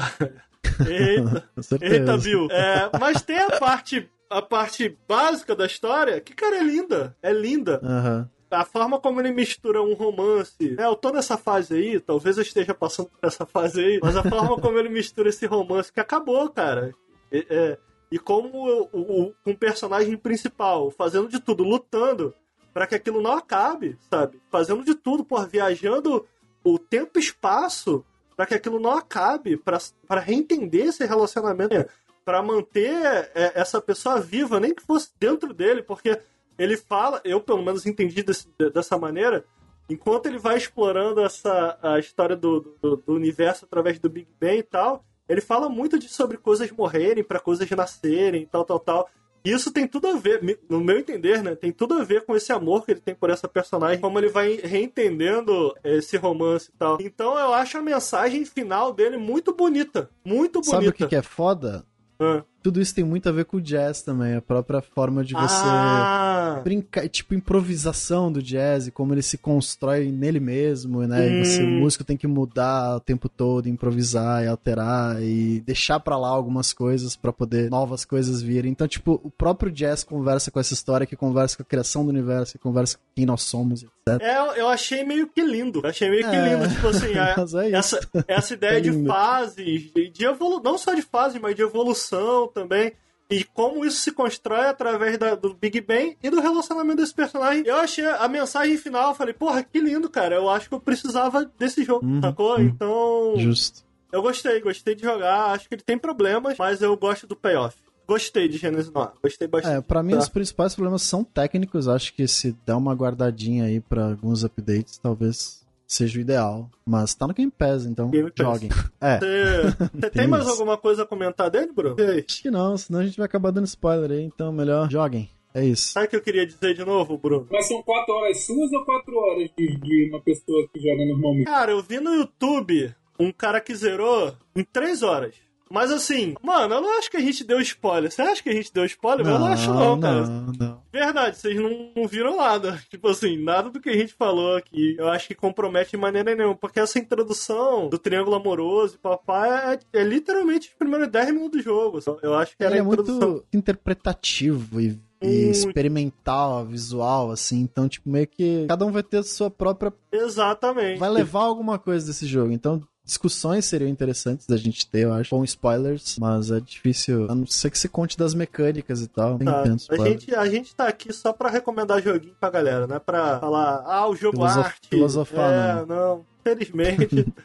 eita. Eita, Bill. É, mas tem a parte, a parte básica da história que, cara, é linda. É linda. Aham. A forma como ele mistura um romance. É, eu tô nessa fase aí, talvez eu esteja passando por essa fase aí, mas a forma como ele mistura esse romance que acabou, cara. É, é, e como o, um personagem principal fazendo de tudo, lutando pra que aquilo não acabe, sabe? Fazendo de tudo, por viajando o tempo e espaço pra que aquilo não acabe, pra reentender esse relacionamento, pra manter é, essa pessoa viva, nem que fosse dentro dele, porque ele fala, eu pelo menos entendi desse- dessa maneira, enquanto ele vai explorando essa a história do, do, do universo através do Big Bang e tal, ele fala muito de sobre coisas morrerem pra coisas nascerem, tal, tal, tal. Isso tem tudo a ver, no meu entender, né? Tem tudo a ver com esse amor que ele tem por essa personagem, como ele vai reentendendo esse romance e tal. Então eu acho a mensagem final dele muito bonita. Muito bonita. Sabe o que, que é foda? Ah. Tudo isso tem muito a ver com o jazz também, a própria forma de você Ah, brincar, tipo, improvisação do jazz e como ele se constrói nele mesmo, né? E você, o Hum. músico tem que mudar o tempo todo, improvisar e alterar e deixar pra lá algumas coisas pra poder novas coisas virem. Então, tipo, o próprio jazz conversa com essa história, que conversa com a criação do universo, que conversa com quem nós somos, etc. é, eu achei meio que lindo. Eu achei meio que É. lindo. Tipo assim, a- é isso. essa, essa ideia É de fases, de, de evolu não só de fases, mas de evolução também. E como isso se constrói através da- do Big Bang e do relacionamento desse personagem. Eu achei a mensagem final, eu falei, porra, que lindo, cara. Eu acho que eu precisava desse jogo, Uhum, sacou? uhum. Então, Justo. eu gostei, gostei de jogar. Acho que ele tem problemas, mas eu gosto do payoff. Gostei de Genesis Noir, gostei bastante. É, pra mim Tá. os principais problemas são técnicos. Acho que se der uma guardadinha aí pra alguns updates, talvez seja o ideal. Mas tá no Game Pass, então Game Pass. joguem. É, tem Tem mais isso. alguma coisa a comentar dele, Bruno? Acho que não, senão a gente vai acabar dando spoiler aí, então melhor joguem. É isso. Sabe o que eu queria dizer de novo, Bruno? Mas são quatro horas suas ou quatro horas de, de uma pessoa que joga normalmente? Cara, eu vi no YouTube um cara que zerou em três horas. Mas assim, mano, eu não acho que a gente deu spoiler. Você acha que a gente deu spoiler? eu não acho não, cara. Não, não. Verdade, vocês não, viram nada. Tipo assim, nada do que a gente falou aqui. Eu acho que compromete de maneira nenhuma. Porque essa introdução do triângulo amoroso e papai é, é literalmente os primeiros 10 minutos do jogo. Eu acho que era Ele é introdução. muito interpretativo e, e experimental, visual, assim. Então, tipo, meio que cada um vai ter a sua própria. Exatamente. Vai levar alguma coisa desse jogo. Então, discussões seriam interessantes da gente ter, eu acho, com spoilers, mas é difícil. A não ser que se conte das mecânicas e tal. Tá. A gente, a gente tá aqui só pra recomendar joguinho pra galera, não é pra falar, ah, o jogo Filosof- arte. filosofar, é, não. Felizmente.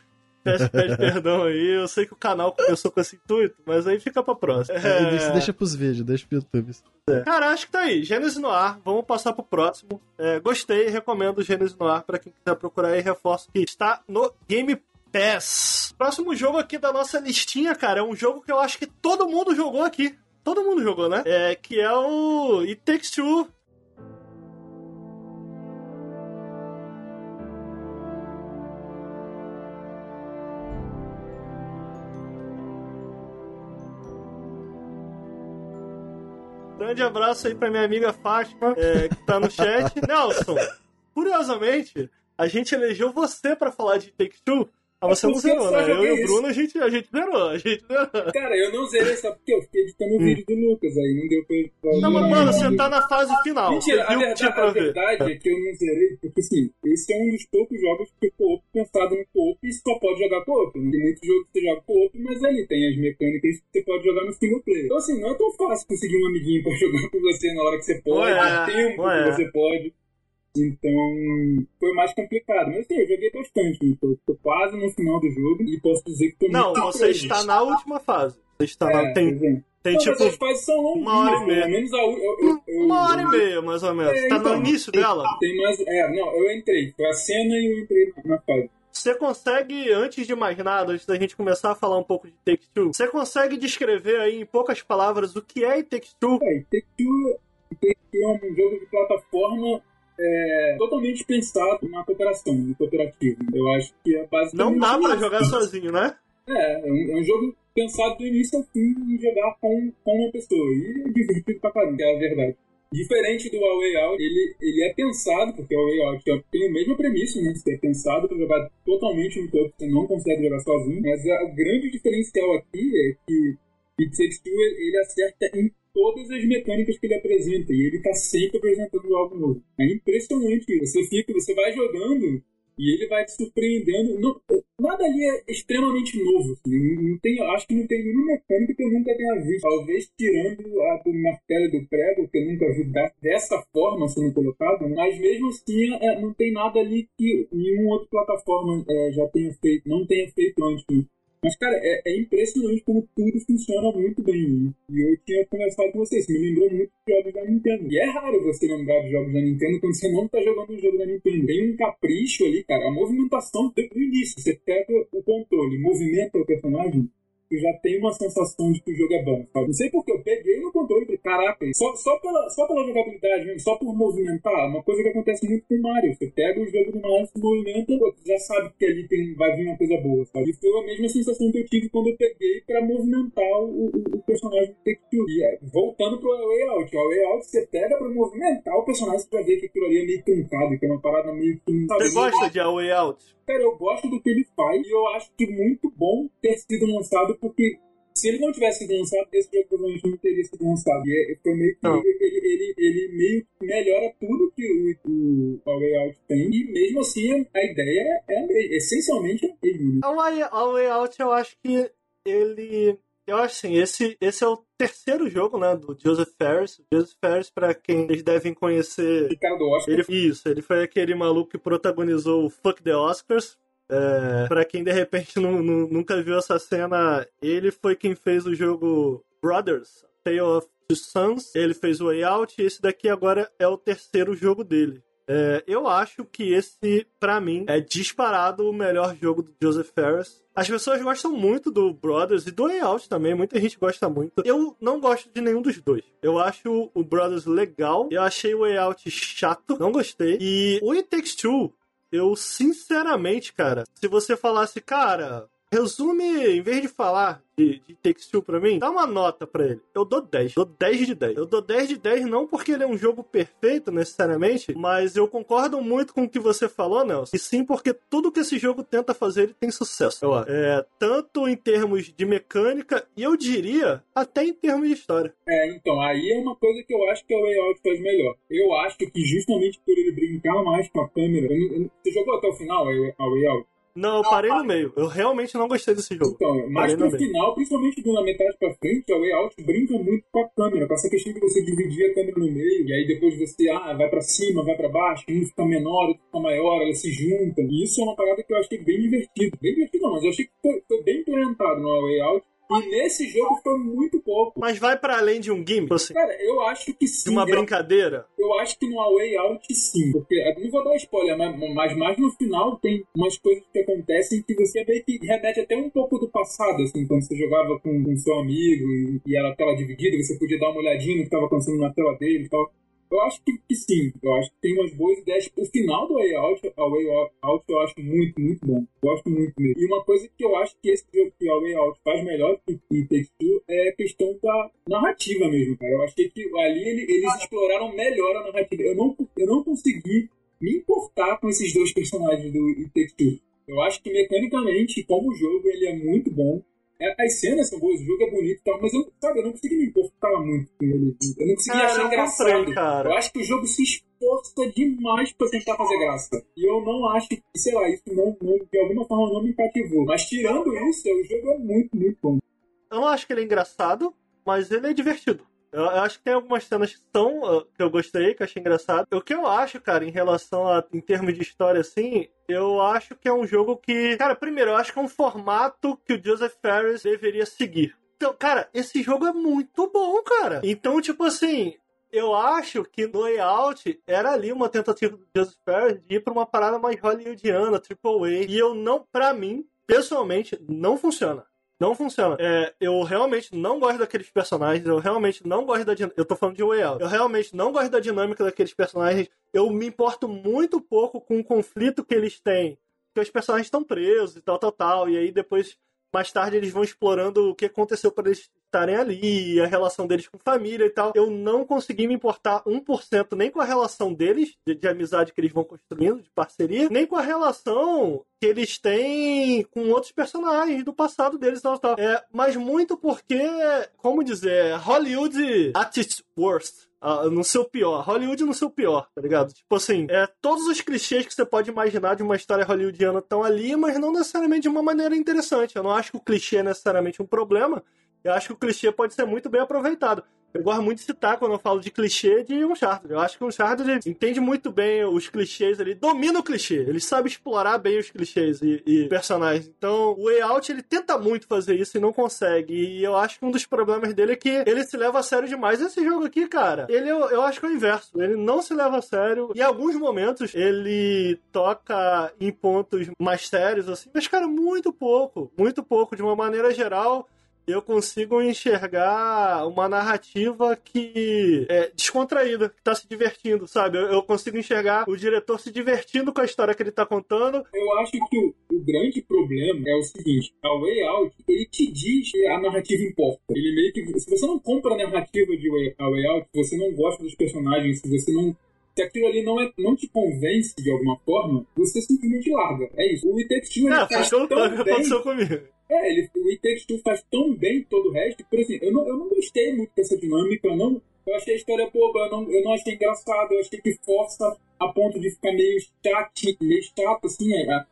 Peço pede perdão aí. Eu sei que o canal começou com esse intuito, mas aí fica pra próxima. É, deixa, É, deixa pros vídeos, deixa pro YouTube. Cara, acho que tá aí. Gênesis no ar. Vamos passar pro próximo. É, gostei, recomendo o Gênesis no ar pra quem quiser procurar aí. Reforço que está no Game Pass. Próximo jogo aqui da nossa listinha, cara, é um jogo que eu acho que todo mundo jogou aqui. Todo mundo jogou, né? É, que é o It Takes Two. Grande abraço aí pra minha amiga Fátima, é, que tá no chat. Nelson, curiosamente, a gente elegeu você pra falar de Take Two. Ah, você É não zerou, né? Eu e o isso. Bruno, a gente, a gente zerou, a gente zerou. Cara, eu não zerei só porque eu fiquei editando o Hum. vídeo do Lucas, aí não deu pra... pra Não, mas, mano, você tá na fase final. Mentira, a verdade, a ver. verdade é que eu não zerei, porque assim, esse é um dos poucos jogos que o co-op pensado no co-op e só pode jogar co-op. Tem muitos jogos que você joga co-op, mas ali tem as mecânicas que você pode jogar no single player. Então assim, não é tão fácil conseguir um amiguinho pra jogar com você na hora que você pode, Não é, no tempo não é. que você pode. Então, foi mais complicado. Mas assim, eu joguei bastante. né? Tô, tô quase no final do jogo e posso dizer que tô Não, você feliz. está na última fase. Você está na. É, Tem, pois é. tem tipo. as fases são longas. uma hora e meia. Menos a, eu, eu, eu, Uma hora e meia, mais ou menos. É, tá no então, início tem- dela. Tem mais. É, não, eu entrei. Foi a cena e eu entrei na, na fase. Você consegue, antes de mais nada, antes da gente começar a falar um pouco de Take Two, você consegue descrever aí em poucas palavras o que é It Takes Two? É, Take Two, Take Two é um jogo de plataforma é, totalmente pensado na cooperação, no cooperativo. Eu acho que é basicamente. Não dá pra jogar sozinho, né? É, é um, é um jogo pensado do início ao fim em jogar com, com uma pessoa. E é divertido pra caramba, é a verdade. Diferente do A Way Out, ele, ele é pensado, porque o A Way Out tem a mesma premissa, né? Você é pensado para jogar totalmente no corpo, você não consegue jogar sozinho. Mas a- o grande diferencial aqui é que It Takes Two, ele acerta em todas as mecânicas que ele apresenta. E ele tá sempre apresentando algo novo. É impressionante. Você fica, você vai jogando e ele vai te surpreendendo. Não- nada ali é extremamente novo. assim. Não, tem, acho que não tem nenhuma mecânica que eu nunca tenha visto. Talvez tirando a do martelo do prego, que eu nunca vi dessa forma sendo colocado. Mas mesmo assim, é, não tem nada ali que nenhum outro plataforma é, já tenha feito, não tenha feito antes. Mas, cara, é, é impressionante como tudo funciona muito bem. E eu tinha conversado com vocês, me lembrou muito de jogos da Nintendo. E é raro você lembrar de jogos da Nintendo quando você não tá jogando um jogo da Nintendo. Tem um capricho ali, cara. A movimentação do do início. Você pega o controle, movimenta o personagem. eu já tenho uma sensação de que o jogo é bom, sabe? Não sei porque eu peguei no controle e falei, caraca, só, só, pela, só pela jogabilidade, mesmo, só por movimentar, uma coisa que acontece muito com o Mario. Você pega o jogo do Mario, se movimenta, pô, já sabe que ali tem, vai vir uma coisa boa, sabe? E foi a mesma sensação que eu tive quando eu peguei pra movimentar o, o, o personagem do Take-Two. E é, voltando pro Way Out, o Way Out você pega pra movimentar o personagem, vai ver que aquilo ali é meio truncado, que é uma parada meio que... Você gosta de A Way Out? Cara, eu gosto do que ele faz e eu acho que muito bom ter sido lançado, porque se ele não tivesse lançado, esse jogo provavelmente não teria sido lançado. E é, foi meio que ele, ele, ele meio que melhora tudo que o, o, o Way Out tem, e mesmo assim a ideia é mesma, essencialmente a mesma. né? A Way, Out, eu acho que ele. Eu acho assim, esse, esse é o terceiro jogo, né, do Joseph Ferris. O Joseph Ferris, pra quem vocês devem conhecer, O cara do Oscar. ele, isso, ele foi aquele maluco que protagonizou o Fuck the Oscars. É, pra quem de repente nu- nu- nunca viu essa cena, ele foi quem fez o jogo Brothers, Tale of Two Sons. Ele fez o Way Out e esse daqui agora é o terceiro jogo dele. É, eu acho que esse, pra mim, é disparado o melhor jogo do Joseph Ferris. As pessoas gostam muito do Brothers e do Way Out também, muita gente gosta muito. Eu não gosto de nenhum dos dois. Eu acho o Brothers legal, eu achei o Way Out chato, não gostei. E o It Takes Two, eu sinceramente, cara, se você falasse, cara, resume, em vez de falar de, de Takes Two pra mim, dá uma nota pra ele. Eu dou 10. Dou 10 de 10. Eu dou 10 de 10 não porque ele é um jogo perfeito, necessariamente, mas eu concordo muito com o que você falou, Nelson. E sim porque tudo que esse jogo tenta fazer, ele tem sucesso. Eu acho. É, tanto em termos de mecânica, e eu diria até em termos de história. É, então, aí é uma coisa que eu acho que o Way Out faz melhor. Eu acho que justamente por ele brincar mais com a câmera. eu eu você jogou até o final, a Way Out? Não, eu parei no meio. Eu realmente não gostei desse jogo. Então, mas no final, principalmente na metade pra frente, a Way Out brinca muito com a câmera, com essa questão de você dividir a câmera no meio, e aí depois você, ah, vai pra cima, vai pra baixo, um fica menor, outro fica maior, elas se juntam. E isso é uma parada que eu achei bem divertido. Bem divertido não, mas eu achei que foi, foi bem implementado no Way Out. E nesse jogo foi muito pouco. Mas vai pra além de um gimmick, assim, Cara, eu acho que sim. de uma eu- brincadeira. Eu acho que no A Way Out sim, porque eu não vou dar spoiler, mas, mas mais no final tem umas coisas que acontecem que você meio que remete até um pouco do passado, assim, quando você jogava com, com seu amigo e, e era a tela dividida, você podia dar uma olhadinha no que estava acontecendo na tela dele e tal. Eu acho que, sim, eu acho que tem umas boas ideias. O final do Way Out, a Way Out eu acho muito, muito bom. Gosto muito mesmo. E uma coisa que eu acho que esse jogo que a Way Out faz melhor que que Take Two é a questão da narrativa mesmo, cara. Eu achei que ali ele- eles exploraram melhor a narrativa. Eu não, eu não consegui me importar com esses dois personagens do It Takes Two. Eu acho que mecanicamente, como jogo, ele é muito bom. É, As cenas são boas, o jogo é bonito e tal, mas eu, sabe, eu não consegui me importar muito com ele. Eu não consegui Cara, achar engraçado. comprei, cara. Eu acho que o jogo se esforça demais pra tentar fazer graça. E eu não acho que, sei lá, isso não, não- de alguma forma não me cativou. Mas tirando isso, o jogo é muito, muito bom. Eu não acho que ele é engraçado, mas ele é divertido. Eu, eu acho que tem algumas cenas que ah, que eu gostei, que eu achei engraçado. O que eu acho, cara, em relação a em termos de história, assim, eu acho que é um jogo que. Cara, primeiro, eu acho que é um formato que o Joseph Ferris deveria seguir. Então, cara, esse jogo é muito bom, cara. Então, tipo assim, eu acho que no layout era ali uma tentativa do Joseph Ferris de ir pra uma parada mais hollywoodiana, triple A. E eu não, pra mim, pessoalmente, não funciona. Não funciona. É, eu realmente não gosto daqueles personagens. Eu realmente não gosto da dinâmica. Eu tô falando de Out. Eu realmente não gosto da dinâmica daqueles personagens. Eu me importo muito pouco com o conflito que eles têm. Porque os personagens estão presos e tal, tal, tal. E aí depois, mais tarde, eles vão explorando o que aconteceu para eles estarem ali, a relação deles com família e tal. Eu não consegui me importar 1% nem com a relação deles, de, de amizade que eles vão construindo, de parceria, nem com a relação que eles têm com outros personagens do passado deles e tal, tal. É, mas muito porque, como dizer, Hollywood at its worst. Ah, no seu pior. Hollywood no seu pior, tá ligado? Tipo assim, é, todos os clichês que você pode imaginar de uma história hollywoodiana estão ali, mas não necessariamente de uma maneira interessante. Eu não acho que o clichê é necessariamente um problema. Eu acho que o clichê pode ser muito bem aproveitado. Eu gosto muito de citar quando eu falo de clichê de Uncharted. Eu acho que o Uncharted ele entende muito bem os clichês ali, domina o clichê. Ele sabe explorar bem os clichês e, e personagens. Então, o Way Out, ele tenta muito fazer isso e não consegue. E eu acho que um dos problemas dele é que ele se leva a sério demais. Esse jogo aqui, cara, ele eu, eu acho que é o inverso. Ele não se leva a sério. Em alguns momentos ele toca em pontos mais sérios, assim. Mas, cara, muito pouco. Muito pouco. De uma maneira geral, eu consigo enxergar uma narrativa que é descontraída, que tá se divertindo, sabe? Eu, eu consigo enxergar o diretor se divertindo com a história que ele tá contando. Eu acho que o, o grande problema é o seguinte: a Way Out, ele te diz que a narrativa importa. Ele meio que. Se você não compra a narrativa de Way, a Way Out, se você não gosta dos personagens, se você não se aquilo ali não, é, não te convence de alguma forma, você simplesmente larga. É isso. O It Takes Two, ele É, faz tão bem... aconteceu comigo. É, ele, o It Takes Two faz tão bem todo o resto, por exemplo, eu não, eu não gostei muito dessa dinâmica, eu não... Eu achei a história boba, eu não, eu não achei engraçado, eu achei que força a ponto de ficar meio chato, meio chato, assim, é, é,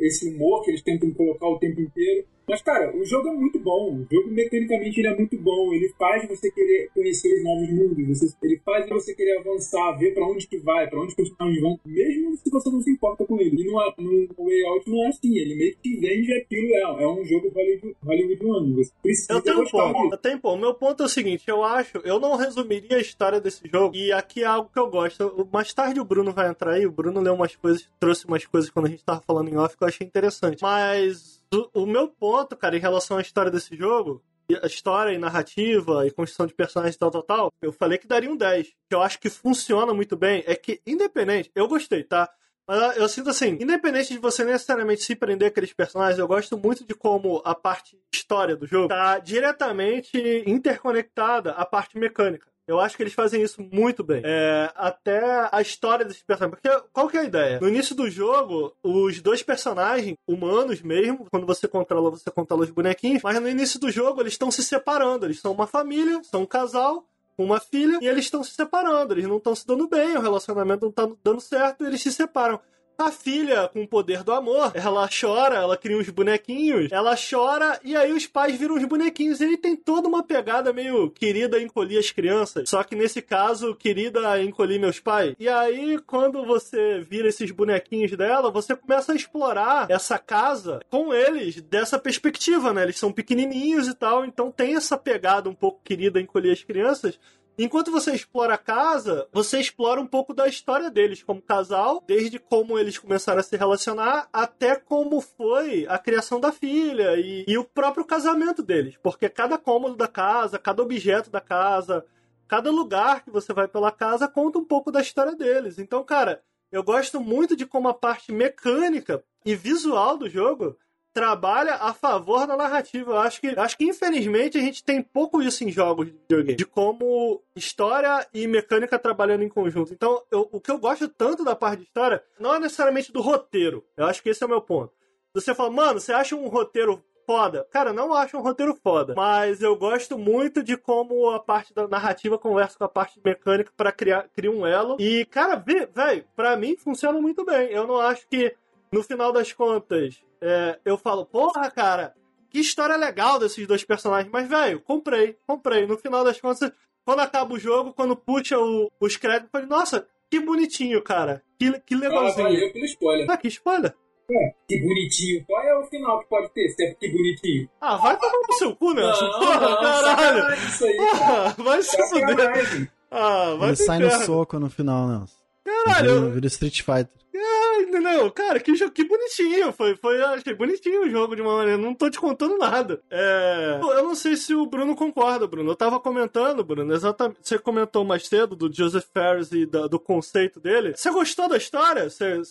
esse humor que eles tentam colocar o tempo inteiro. Mas, cara, o jogo é muito bom. O jogo, mecanicamente, ele é muito bom. Ele faz você querer conhecer os novos mundos. Você, ele faz você querer avançar, ver pra onde que vai, pra onde os personagens vão, mesmo se você não se importa com ele. E no, no Way Out não é assim. Ele meio que vende aquilo. É, é um jogo Hollywood, hollywoodiano. Você precisa Eu tenho um ponto. Eu tenho um ponto. Meu ponto é o seguinte: eu acho, eu não resumiria a história desse jogo. E aqui é algo que eu gosto. Mais tarde o Bruno vai entrar aí. O Bruno leu umas coisas, trouxe umas coisas quando a gente tava falando em off que eu achei interessante. Mas o, o meu ponto, cara, em relação à história desse jogo. A história e narrativa e construção de personagens e tal, tal, tal, eu falei que daria um 10. Que eu acho que funciona muito bem. É que, independente, eu gostei, tá? Mas eu sinto assim, independente de você necessariamente se prender aqueles personagens, eu gosto muito de como a parte história do jogo tá diretamente interconectada à parte mecânica. Eu acho que eles fazem isso muito bem. É, até a história desses personagens. Porque qual que é a ideia? No início do jogo, os dois personagens, humanos mesmo, quando você controla, você controla os bonequinhos, mas no início do jogo eles estão se separando. Eles são uma família, são um casal, uma filha, e eles estão se separando. Eles não estão se dando bem, o relacionamento não tá dando certo, e eles se separam. A filha, com o poder do amor, ela chora, ela cria uns bonequinhos, ela chora e aí os pais viram os bonequinhos. Ele tem toda uma pegada meio querida encolher as crianças. Só que nesse caso, querida encolhi meus pais. E aí, quando você vira esses bonequinhos dela, você começa a explorar essa casa com eles dessa perspectiva, né? Eles são pequenininhos e tal, então tem essa pegada um pouco querida encolher as crianças. Enquanto você explora a casa, você explora um pouco da história deles como casal, desde como eles começaram a se relacionar até como foi a criação da filha e, e o próprio casamento deles. Porque cada cômodo da casa, cada objeto da casa, cada lugar que você vai pela casa conta um pouco da história deles. Então, cara, eu gosto muito de como a parte mecânica e visual do jogo trabalha a favor da narrativa. Eu acho que, acho que infelizmente a gente tem pouco isso em jogos de videogame, de como história e mecânica trabalhando em conjunto. Então, eu- o que eu gosto tanto da parte de história não é necessariamente do roteiro. Eu acho que esse é o meu ponto. Você fala, mano, você acha um roteiro foda? Cara, não acho um roteiro foda, mas eu gosto muito de como a parte da narrativa conversa com a parte mecânica pra criar, criar um elo. E, cara, velho, pra mim funciona muito bem. Eu não acho que no final das contas, é, eu falo, porra, cara, que história legal desses dois personagens. Mas, velho, comprei, comprei. No final das contas, quando acaba o jogo, quando puxa o- os créditos, eu falei, nossa, que bonitinho, cara. Que, que Ah, legalzinho. valeu pelo spoiler. Ah, que spoiler. É, que bonitinho. Qual é o final que pode ter? Se é que bonitinho. Ah, vai tomar no seu cu, Nelson. Não, Porra, não, caralho. sacanagem isso aí. Porra, vai se fuder. Ah, vai Ele sai no soco no final, né? Caralho, Vira, vira Street Fighter. Ai, não, cara, que, que bonitinho. Foi, foi, achei bonitinho o jogo de uma maneira. Não tô te contando nada. É. Eu não sei se o Bruno concorda, Bruno. Eu tava comentando, Bruno, exatamente. Você comentou mais cedo do Joseph Ferris e da- do conceito dele. Você gostou da história? Você,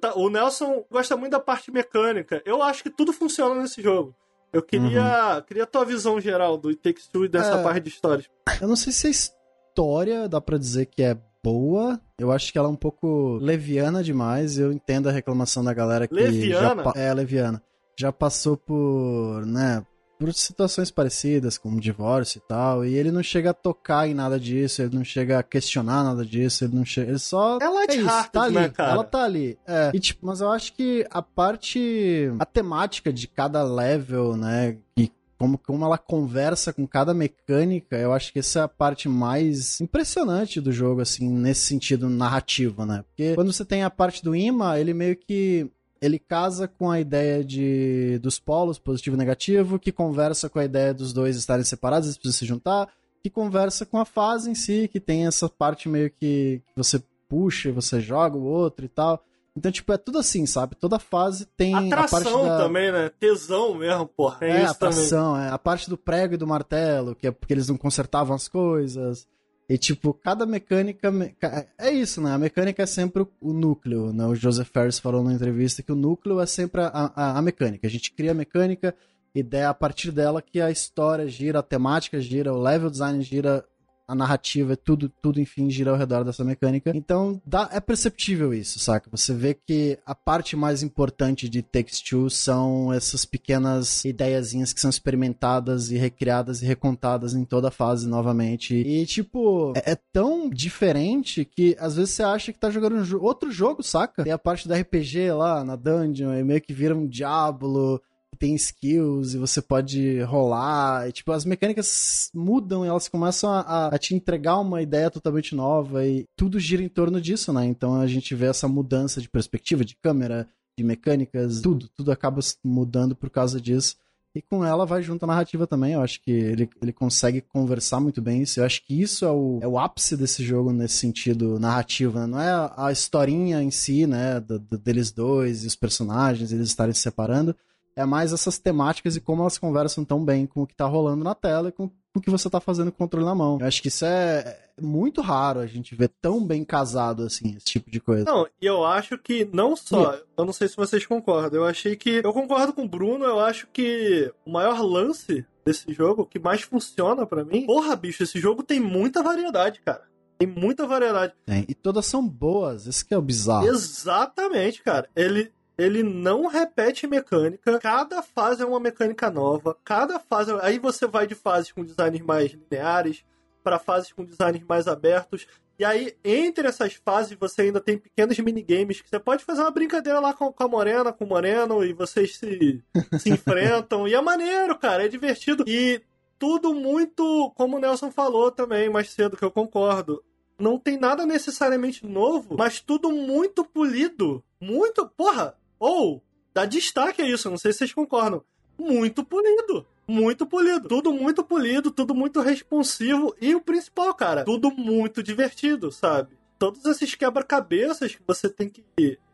ta- o Nelson gosta muito da parte mecânica. Eu acho que tudo funciona nesse jogo. Eu queria, queria a tua visão geral do It Takes Two e dessa É. parte de histórias. Eu não sei se a história dá pra dizer que é boa. Eu acho que ela é um pouco leviana demais. Eu entendo a reclamação da galera que Leviana? já é leviana. Já passou por, né, por situações parecidas, como divórcio e tal, e ele não chega a tocar em nada disso, ele não chega a questionar nada disso, ele não chega, ele só É light-hearted, tá ali, né, cara? ela tá ali. É. E, tipo, mas eu acho que a parte, a temática de cada level, né, e como, como ela conversa com cada mecânica, eu acho que essa é a parte mais impressionante do jogo, assim, nesse sentido narrativo, né? Porque quando você tem a parte do imã, ele meio que ele casa com a ideia de dos polos, positivo e negativo, que conversa com a ideia dos dois estarem separados, eles precisam se juntar, que conversa com a fase em si, que tem essa parte meio que, que você puxa, você joga o outro e tal. Então, tipo, é tudo assim, sabe? Toda fase tem Atração da... também, né? Tesão mesmo, porra. Tem É, isso também. atração, é. A parte do prego e do martelo, que é porque eles não consertavam as coisas. E, tipo, cada mecânica. me- ca- É isso, né? A mecânica é sempre o- o núcleo, né? O Joseph Ferris falou na entrevista que o núcleo é sempre a, a, a mecânica. A gente cria a mecânica e é a partir dela que a história gira, a temática gira, o level design gira, a narrativa, tudo, tudo, enfim, gira ao redor dessa mecânica. Então, dá, é perceptível isso, saca? Você vê que a parte mais importante de Takes Two são essas pequenas ideiazinhas que são experimentadas e recriadas e recontadas em toda a fase novamente. E, tipo, é, é tão diferente que às vezes você acha que tá jogando um jo- outro jogo, saca? Tem a parte da RPG lá na dungeon, e meio que vira um diabo tem skills e você pode rolar. E, tipo, as mecânicas mudam e elas começam a, a te entregar uma ideia totalmente nova e tudo gira em torno disso, né? Então a gente vê essa mudança de perspectiva, de câmera, de mecânicas, tudo, tudo acaba mudando por causa disso. E com ela vai junto a narrativa também. Eu acho que ele, ele consegue conversar muito bem isso. Eu acho que isso é o, é o ápice desse jogo nesse sentido narrativo, né? Não é a, a historinha em si, né? do- do- deles dois e os personagens, eles estarem se separando é mais essas temáticas e como elas conversam tão bem com o que tá rolando na tela e com o que você tá fazendo com o controle na mão. Eu acho que isso é é muito raro a gente ver tão bem casado assim, esse tipo de coisa. Não, e eu acho que não só. Eu não sei se vocês concordam. Eu achei que. Eu concordo com o Bruno, eu acho que o maior lance desse jogo, o que mais funciona pra mim. Porra, bicho, esse jogo tem muita variedade, cara. Tem muita variedade. Tem. E todas são boas, isso que é o bizarro. Exatamente, cara. Ele. Ele não repete mecânica, cada fase é uma mecânica nova, cada fase. Aí você vai de fases com designs mais lineares para fases com designs mais abertos. E aí, entre essas fases, você ainda tem pequenos minigames que você pode fazer uma brincadeira lá com, com a Morena, com o Moreno, e vocês se, se enfrentam. E é maneiro, cara, é divertido. E tudo muito, como o Nelson falou também mais cedo, que eu concordo. Não tem nada necessariamente novo, mas tudo muito polido. Muito, porra! Ou, dá destaque a isso, não sei se vocês concordam. Muito polido. Muito polido. Tudo muito polido, tudo muito responsivo. E o principal, cara, tudo muito divertido, sabe? Todos esses quebra-cabeças que você tem que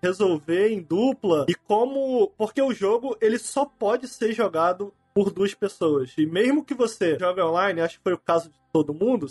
resolver em dupla. E como. Porque o jogo, ele só pode ser jogado por duas pessoas. E mesmo que você jogue online, acho que foi o caso de todo mundo.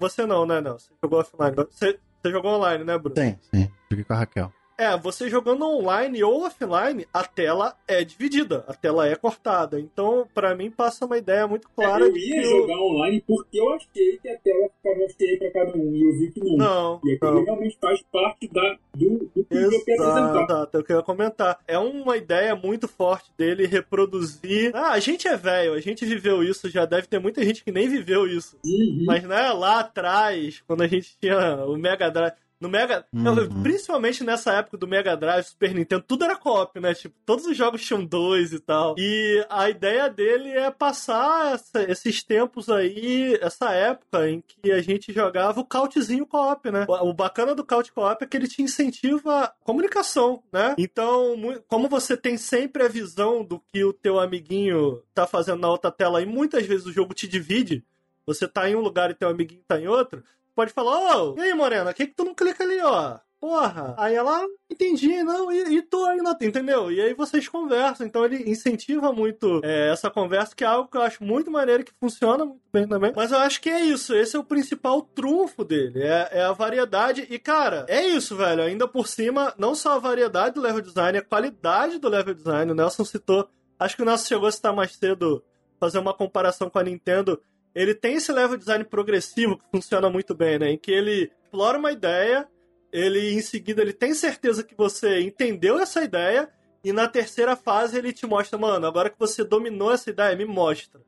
Você, não, né, não? Você jogou offline. Você, você jogou online, né, Bruno? Tem, sim. Joguei com a Raquel. É, você jogando online ou offline, a tela é dividida, a tela é cortada. Então, pra mim, passa uma ideia muito clara eu de ia jogar online porque eu achei que a tela ficava feia pra cada um. E eu vi que não. Não, E aquilo não. realmente faz parte da, do, do que o jogo quer apresentar. Exato, é eu ia comentar. É uma ideia muito forte dele reproduzir. Ah, a gente é velho, a gente viveu isso, já deve ter muita gente que nem viveu isso. Uhum. Mas, né, lá atrás, quando a gente tinha o Mega Drive. No Mega. Uhum. principalmente nessa época do Mega Drive, Super Nintendo, tudo era co-op, né? Tipo, todos os jogos tinham dois e tal. E a ideia dele é passar essa- esses tempos aí, essa época em que a gente jogava o cautzinho co-op, né? O, o bacana do caut co-op é que ele te incentiva a comunicação, né? Então, como você tem sempre a visão do que o teu amiguinho tá fazendo na outra tela e muitas vezes o jogo te divide, você tá em um lugar e teu amiguinho tá em outro, pode falar, ô, e aí, Morena, o que que tu não clica ali, ó? Porra. Aí ela, "Ah, entendi, não, e, e tu ainda, entendeu? E aí vocês conversam, então ele incentiva muito é, essa conversa, que é algo que eu acho muito maneiro, que funciona muito bem também. Mas eu acho que é isso, esse é o principal trunfo dele, é, é a variedade. E, cara, é isso, velho, ainda por cima, não só a variedade do level design, a qualidade do level design, o Nelson citou, acho que o Nelson chegou a citar mais cedo, fazer uma comparação com a Nintendo, ele tem esse level design progressivo que funciona muito bem, né? Em que ele explora uma ideia, ele em seguida ele tem certeza que você entendeu essa ideia e na terceira fase ele te mostra, mano, agora que você dominou essa ideia, me mostra.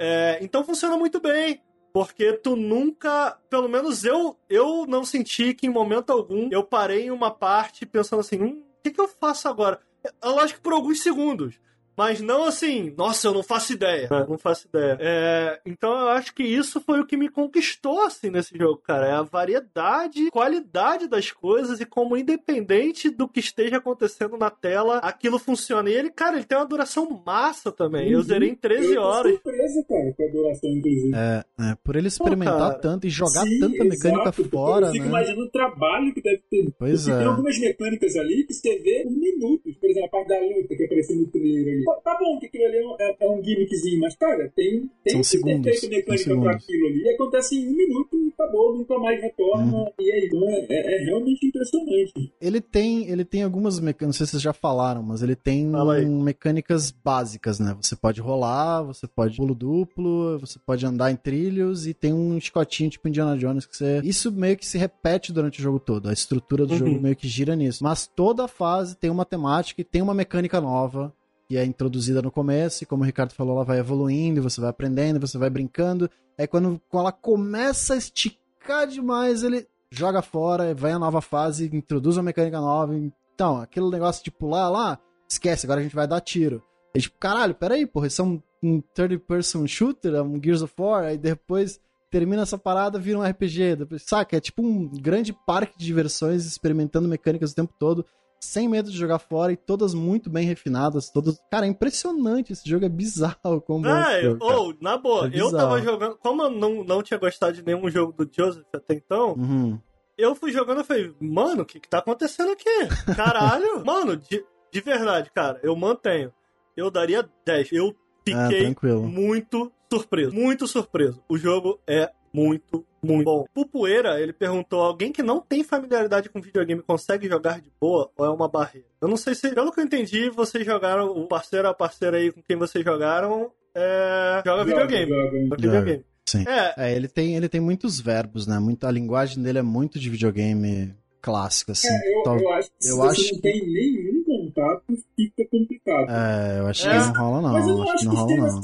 É, então funciona muito bem. Porque tu nunca, pelo menos eu, eu não senti que em momento algum eu parei em uma parte pensando assim, hum, o que, que eu faço agora? É lógico que por alguns segundos. Mas não assim, nossa, eu não faço ideia. Eu não faço ideia. É, então eu acho que isso foi o que me conquistou, assim, nesse jogo, cara. É a variedade, qualidade das coisas e como independente do que esteja acontecendo na tela, aquilo funciona. E ele, cara, ele tem uma duração massa também. Eu Uhum. zerei em 13 Eu tô horas. surpresa, cara, com a duração, inclusive. É, é, por ele experimentar cara. tanto e jogar Sim, tanta mecânica exato, fora, Eu fico né? imaginando o trabalho que deve ter. Pois Porque é. Tem algumas mecânicas ali que você vê por minutos. Exemplo, a parte da luta que apareceu no trailer ali. Tá, tá bom que aquilo ali é um, é, é um gimmickzinho, mas, cara, tem, tem São que segundos, ter feito são mecânica segundos. pra aquilo ali. E acontece em um minuto e acabou, nunca mais retorna. Uhum. E aí, então é, é- é realmente impressionante. Ele tem, ele tem algumas mecânicas, não sei se vocês já falaram, mas ele tem hum, mecânicas básicas, né? Você pode rolar, você pode pulo duplo, você pode andar em trilhos e tem um chicotinho tipo Indiana Jones que você... Isso meio que se repete durante o jogo todo, a estrutura do Uhum. jogo meio que gira nisso. Mas toda fase tem uma temática e tem uma mecânica nova que é introduzida no começo e como o Ricardo falou, ela vai evoluindo, você vai aprendendo, você vai brincando. Aí quando, quando ela começa a esticar demais, ele joga fora, vem a nova fase, introduz uma mecânica nova. Então, aquele negócio de pular lá, esquece, agora a gente vai dar tiro. É tipo, caralho, peraí, porra, isso é um, um third person shooter, é um Gears of War, aí depois termina essa parada, vira um RPG. Depois, saca? É tipo um grande parque de diversões, experimentando mecânicas o tempo todo, sem medo de jogar fora e todas muito bem refinadas, todas. Cara, é impressionante, esse jogo é bizarro como jogo, cara. ou, na boa, É eu tava jogando. Como eu não, não tinha gostado de nenhum jogo do Joseph até então, Uhum. eu fui jogando e falei, mano, o que que tá acontecendo aqui? Caralho! mano, de, de verdade, cara, eu mantenho. Eu daria 10. Eu Ah, fiquei tranquilo. muito surpreso. Muito surpreso. O jogo é muito, muito bom. Pupoeira, ele perguntou: alguém que não tem familiaridade com videogame consegue jogar de boa ou é uma barreira? Eu não sei se, pelo que eu entendi, vocês jogaram, o parceiro, a parceira aí com quem vocês jogaram, é, joga videogame. Joga. Joga videogame. Sim. É, É, ele tem, ele tem muitos verbos, né? Muito, a linguagem dele é muito de videogame clássico, assim. É, eu, eu acho que eu você acho não tem nenhum contato, fica complicado. É, eu acho É. que não rola, não. Mas eu não acho acho que não rola, não.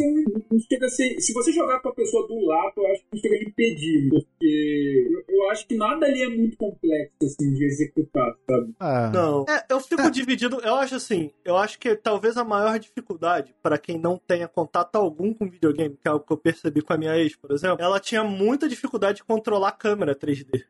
não chega a ser. Se você jogar com a pessoa do lado, eu acho que não chega a impedir. Porque eu, eu acho que nada ali é muito complexo, assim, de executar, sabe? É. Não. É, eu fico dividido. Eu acho assim. Eu acho que talvez a maior dificuldade pra quem não tenha contato algum com videogame, que é algo que eu percebi com a minha ex, por exemplo, ela tinha muita dificuldade de controlar a câmera 3D.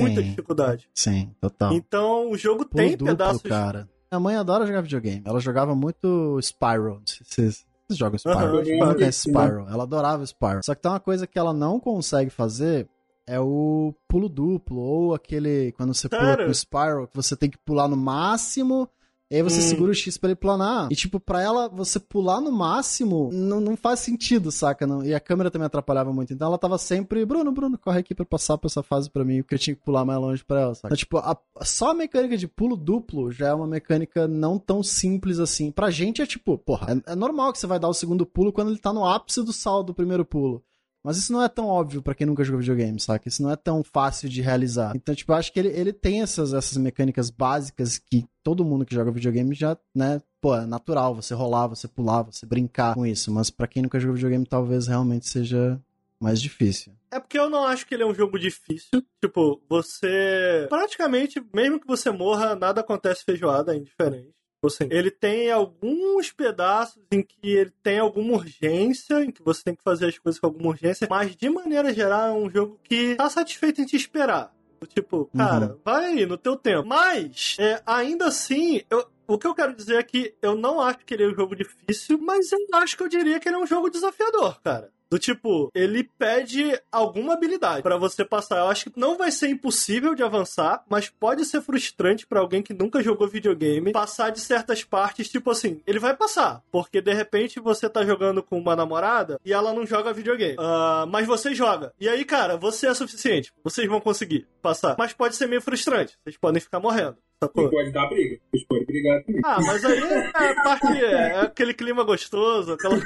Muita Sim. dificuldade. Sim, total. Então o jogo tem duplo, pedaços. cara. Minha mãe adora jogar videogame. Ela jogava muito Spyro. Vocês, vocês jogam Spyro? Não Spyro. Ela adorava Spyro. Só que tem uma coisa que ela não consegue fazer é o pulo duplo, ou aquele, quando você pula Sério? pro Spyro, que você tem que pular no máximo, e aí você Hum. segura o X pra ele planar. E tipo, pra ela, você pular no máximo, não, não faz sentido, saca? Não? E a câmera também atrapalhava muito. Então ela tava sempre, Bruno, Bruno, corre aqui pra passar por essa fase pra mim, porque eu tinha que pular mais longe pra ela, saca? Então, tipo, a- só a mecânica de pulo duplo já é uma mecânica não tão simples assim. Pra gente é tipo, porra, é, é normal que você vai dar o segundo pulo quando ele tá no ápice do saldo do primeiro pulo. Mas isso não é tão óbvio pra quem nunca jogou videogame, saca? Isso não é tão fácil de realizar. Então, tipo, eu acho que ele, ele tem essas, essas mecânicas básicas que todo mundo que joga videogame já, né, pô, é natural você rolar, você pular, você brincar com isso. Mas pra quem nunca jogou videogame, talvez realmente seja mais difícil. É porque eu não acho que ele é um jogo difícil. Tipo, você. Praticamente, mesmo que você morra, nada acontece feijoada, é indiferente. Assim, ele tem alguns pedaços em que ele tem alguma urgência, em que você tem que fazer as coisas com alguma urgência, mas de maneira geral é um jogo que tá satisfeito em te esperar. Tipo, cara, vai aí no teu tempo. Mas, é, ainda assim, eu- o que eu quero dizer é que eu não acho que ele é um jogo difícil, mas eu acho que eu diria que ele é um jogo desafiador, cara. Do tipo, ele pede alguma habilidade pra você passar. Eu acho que não vai ser impossível de avançar, mas pode ser frustrante pra alguém que nunca jogou videogame passar de certas partes, tipo assim, ele vai passar, porque de repente você tá jogando com uma namorada e ela não joga videogame, Ah, mas você joga. E aí, cara, você é suficiente, vocês vão conseguir passar. Mas pode ser meio frustrante, vocês podem ficar morrendo. E Sacou? pode dar briga. Vocês podem brigar também. Ah, mas aí é a parte, é aquele clima gostoso, aquela.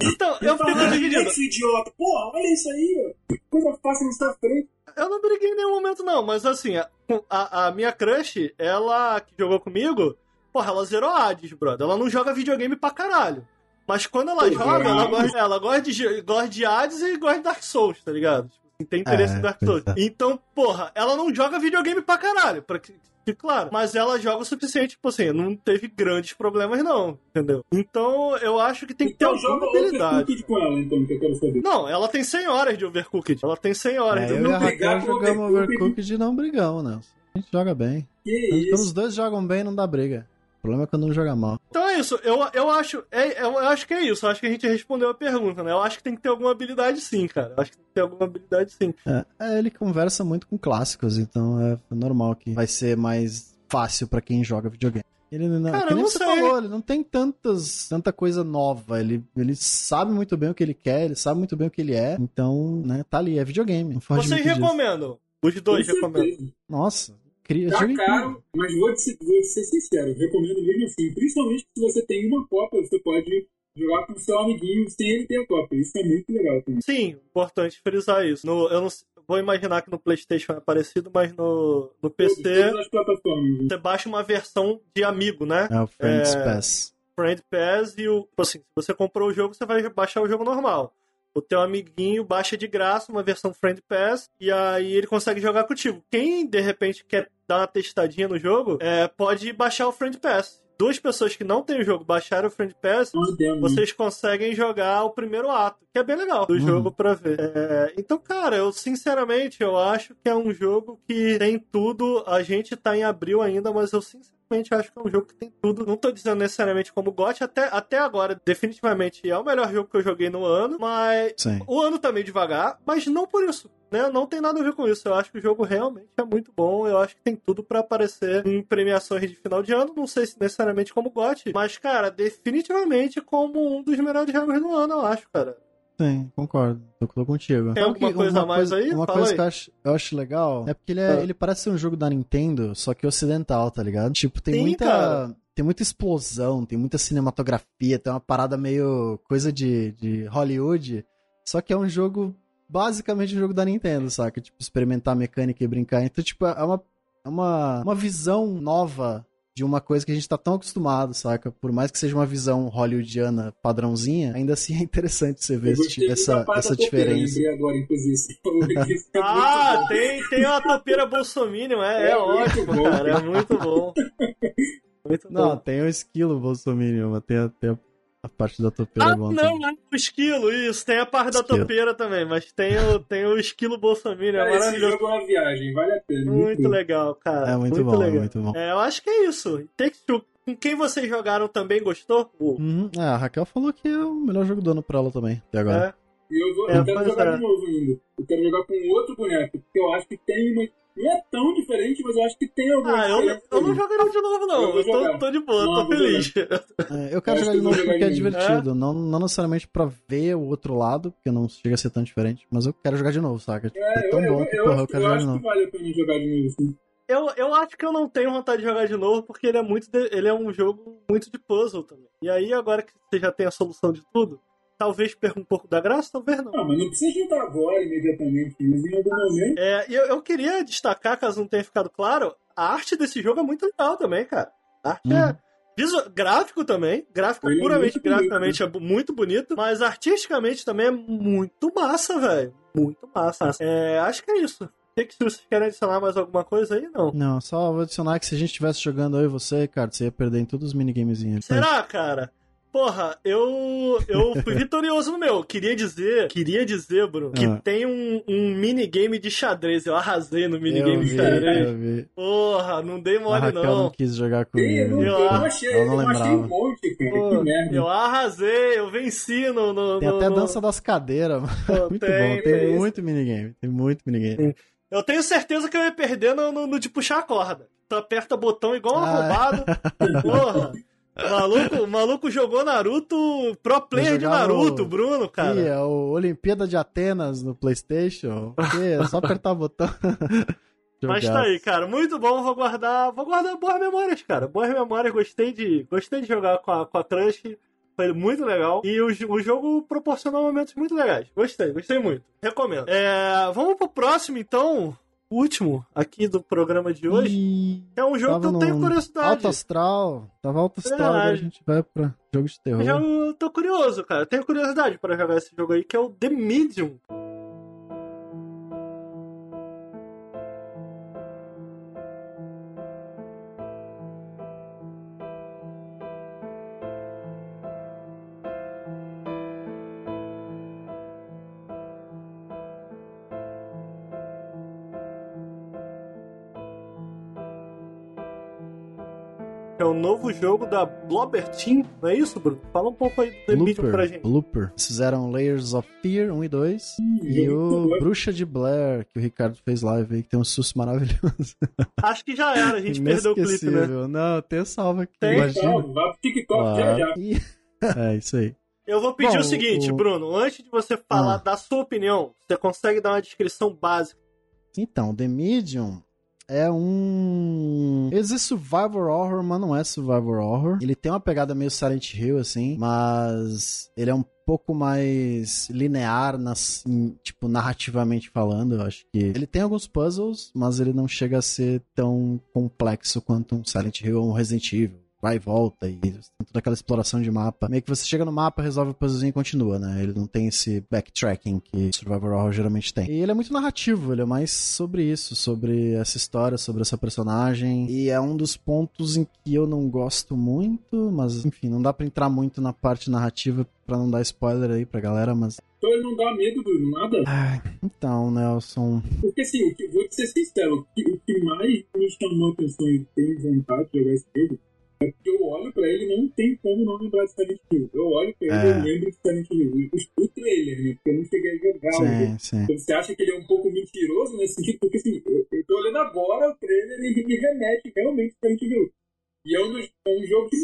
então, eu fico Fala, dividido. Esse idiota. Porra, olha isso aí, ó. Coisa fácil na sua frente. Eu não briguei em nenhum momento, não, mas assim, a, a, a minha crush, ela que jogou comigo, porra, ela zerou Hades, brother. Ela não joga videogame pra caralho. Mas quando ela Pois joga, é. ela gosta, ela gosta, de, gosta de Hades e gosta de Dark Souls, tá ligado? Tem interesse É, em Dark Souls. é. Então, porra, ela não joga videogame pra caralho. Pra, que- claro. Mas ela joga o suficiente, tipo assim, não teve grandes problemas, não, entendeu? Então eu acho que tem que ter Então alguma joga habilidade. Overcooked com ela, então, que eu quero saber. Não, ela tem 100 horas de Overcooked. Ela tem 100 horas. É, de eu e com jogamos Overcooked. E não brigamos, né? A gente joga bem. Que Quando isso? os dois jogam bem, não dá briga. O problema é quando um joga mal. Então é isso, eu, eu, acho, é, eu acho que é isso, eu acho que a gente respondeu a pergunta, né? Eu acho que tem que ter alguma habilidade sim, cara. Eu acho que tem que ter alguma habilidade sim. É, é, ele conversa muito com clássicos, então é normal que vai ser mais fácil pra quem joga videogame. Ele não, Cara, não você sei. falou, ele não tem tantas, tanta coisa nova. Ele, ele sabe muito bem o que ele quer, ele sabe muito bem o que ele é. Então, né, tá ali, é videogame. Não Vocês disso. recomendam? Os dois Com recomendam. Nossa, cria, Tá caro, mas vou te, vou te ser sincero, recomendo mesmo assim. Principalmente se você tem uma cópia, você pode jogar com o seu amiguinho sem ele ter a cópia. Isso é muito legal também. Sim, importante frisar isso. No, eu não vou imaginar que no PlayStation é parecido, mas no, no PC Todas as plataformas. né? você baixa uma versão de amigo, né? É o Friends É. Pass. Friend Pass e o. tipo Assim, se você comprou o jogo, você vai baixar o jogo normal. O teu amiguinho baixa de graça uma versão Friend Pass e aí ele consegue jogar contigo. Quem de repente quer dar uma testadinha no jogo, é, pode baixar o Friend Pass. Duas pessoas que não têm o jogo baixaram o Friend Pass, vocês conseguem jogar o primeiro ato, que é bem legal do Uhum. jogo pra ver. É, então, cara, eu sinceramente eu acho que é um jogo que tem tudo. A gente tá em abril ainda, mas eu sinceramente acho que é um jogo que tem tudo. Não tô dizendo necessariamente como GOT, até, até agora, definitivamente é o melhor jogo que eu joguei no ano, mas Sim. o ano tá meio devagar, mas não por isso. Né? Não tem nada a ver com isso. Eu acho que o jogo realmente é muito bom. Eu acho que tem tudo pra aparecer em premiações de final de ano. Não sei se necessariamente como GOT, mas, cara, definitivamente como um dos melhores jogos do ano, eu acho, cara. Sim, concordo. Tô, tô contigo. Tem alguma que coisa a mais aí? Uma Fala coisa aí. que eu acho, eu acho legal é porque ele, é- Ah. ele parece ser um jogo da Nintendo, só que ocidental, tá ligado? Tipo, tem Sim, muita. cara. Tem muita explosão, tem muita cinematografia, tem uma parada meio coisa de, de Hollywood. Só que é um jogo, basicamente um jogo da Nintendo, saca? Tipo, experimentar mecânica e brincar. Então, tipo, é uma, é uma, uma visão nova de uma coisa que a gente tá tão acostumado, saca? Por mais que seja uma visão hollywoodiana padrãozinha, ainda assim é interessante você ver esse- essa, essa diferença. Agora, é Ah, bom. tem, tem uma topeira bolsominion, é, é, É ótimo, bom. cara. É muito bom. Muito Não, bom. tem o esquilo Bolsominion, mas tem, a- tem a, parte da topeira Ah, bom não, também. é o esquilo, isso. Tem a parte da Esquilo. topeira também, mas tem o, tem o esquilo bolsominion, é esse maravilhoso. jogo é uma viagem, vale a pena. Muito bom. legal, cara. É muito, bom, é legal. muito bom. É, eu acho que é isso. Takes Two. Com quem vocês jogaram também gostou? Uhum. É, a Raquel falou que é o melhor jogo do ano pra ela também, até agora. É. E eu, vou, É, eu quero pois jogar é. de novo ainda. Eu quero jogar com outro boneco, porque eu acho que tem uma. Não é tão diferente, mas eu acho que tem alguma Ah, eu, eu não jogaria de novo, não. Eu Eu, tô, tô de boa, Não, tô feliz. É, eu quero Acho jogar que de eu novo porque é novo. divertido. Não, não necessariamente pra ver o outro lado, porque não chega a ser tão diferente, mas eu quero jogar de novo, saca? Tipo, é, É, eu, tão eu, bom que, eu, porra, eu quero eu jogar de acho que novo. vale a pena jogar de novo, sim. Eu, eu acho que eu não tenho vontade de jogar de novo, porque ele é muito de- ele é um jogo muito de puzzle também. E aí, agora que você já tem a solução de tudo, talvez perca um pouco da graça, talvez não. Ah, mas não precisa juntar agora, imediatamente, mas em algum momento. É, e eu, eu queria destacar, caso não tenha ficado claro, a arte desse jogo é muito legal também, cara. A arte é. Uhum. Gráfico também, gráfico Ele é puramente muito bonito, graficamente é bu- muito bonito, mas artisticamente também é muito massa, velho. Muito massa. É, acho que é isso. O que, que vocês querem adicionar mais alguma coisa aí? Não. Não, só vou adicionar que se a gente estivesse jogando eu e você, cara, você ia perder em todos os minigamezinhos. Será, cara? Porra, eu eu fui vitorioso no meu. Queria dizer, queria dizer, Bruno, que Ah. tem um, um minigame de xadrez. Eu arrasei no Eu minigame de xadrez. eu vi. Porra, não dei A mole Raquel não. não. quis jogar eu, comigo. não, Eu eu não acho- achei, eu não não achei um monte, cara. Pô, que merda. eu arrasei, eu venci no. no Tem no- até a no- dança das cadeiras, mano. Pô, Muito tem, bom, tem, tem. muito minigame. Tem muito minigame. Eu tenho certeza que eu ia perder no, no- no de puxar a corda. Tu aperta botão igual um Ah, arrombado. Porra. O maluco, o maluco jogou Naruto, pro player de Naruto, o- Bruno, cara. Ih, é o Olimpíada de Atenas no Playstation. É só apertar o botão. Mas tá aí, cara. Muito bom. Vou guardar. Vou guardar boas memórias, cara. Boas memórias. Gostei de. Gostei de jogar com a, com a Crush. Foi muito legal. E o, o jogo proporcionou momentos muito legais. Gostei, gostei muito. Recomendo. É, vamos pro próximo, então. Último aqui do programa de hoje. Ih, É um jogo que eu tava tenho curiosidade. Alto astral. Tava alto astral, agora a gente vai pra jogo de terror. Já eu tô curioso, cara. Eu tenho curiosidade pra jogar esse jogo aí, que é o The Medium. Que é o novo jogo da Blobber Team, não é isso, Bruno? Fala um pouco aí do The Medium pra gente. Looper. Eles fizeram Layers of Fear 1 e 2. E o Bruxa de Blair, que o Ricardo fez live aí, que tem um susto maravilhoso. Acho que já era, a gente perdeu o clipe, né? Não, tem salva aqui. Tem. Então, vai pro TikTok já já. Ih. É, isso aí. Eu vou pedir Bom, o seguinte, o- Bruno, antes de você falar Ah. da sua opinião, você consegue dar uma descrição básica? Então, The Medium é um. Existe survival horror, mas não é survival horror. Ele tem uma pegada meio Silent Hill, assim, mas ele é um pouco mais linear, nas, tipo, narrativamente falando, eu acho que. Ele tem alguns puzzles, mas ele não chega a ser tão complexo quanto um Silent Hill ou um Resident Evil. Vai e volta e tem toda aquela exploração de mapa. Meio que você chega no mapa, resolve o puzzlezinho e continua, né? Ele não tem esse backtracking que Survivor Horror geralmente tem. E ele é muito narrativo, ele é mais sobre isso, sobre essa história, sobre essa personagem. E é um dos pontos em que eu não gosto muito, mas enfim, não dá pra entrar muito na parte narrativa pra não dar spoiler aí pra galera, mas. Então ele não dá medo do nada. Ai, então, Nelson. Porque assim, o que, vou ser sincero, o que, mais me chamou a atenção e tenho vontade de jogar esse jogo eu olho pra ele e não tem como não lembrar de Silent Hill. Eu olho pra ele e É. eu lembro de Silent Hill. O, o trailer, né? Porque eu não cheguei a jogar o jogo. Sim, sim. Então, você acha que ele é um pouco mentiroso nesse sentido? Porque assim, eu, eu tô olhando agora o trailer e ele me remete realmente a Silent Hill. E é um, dos, é um jogo que,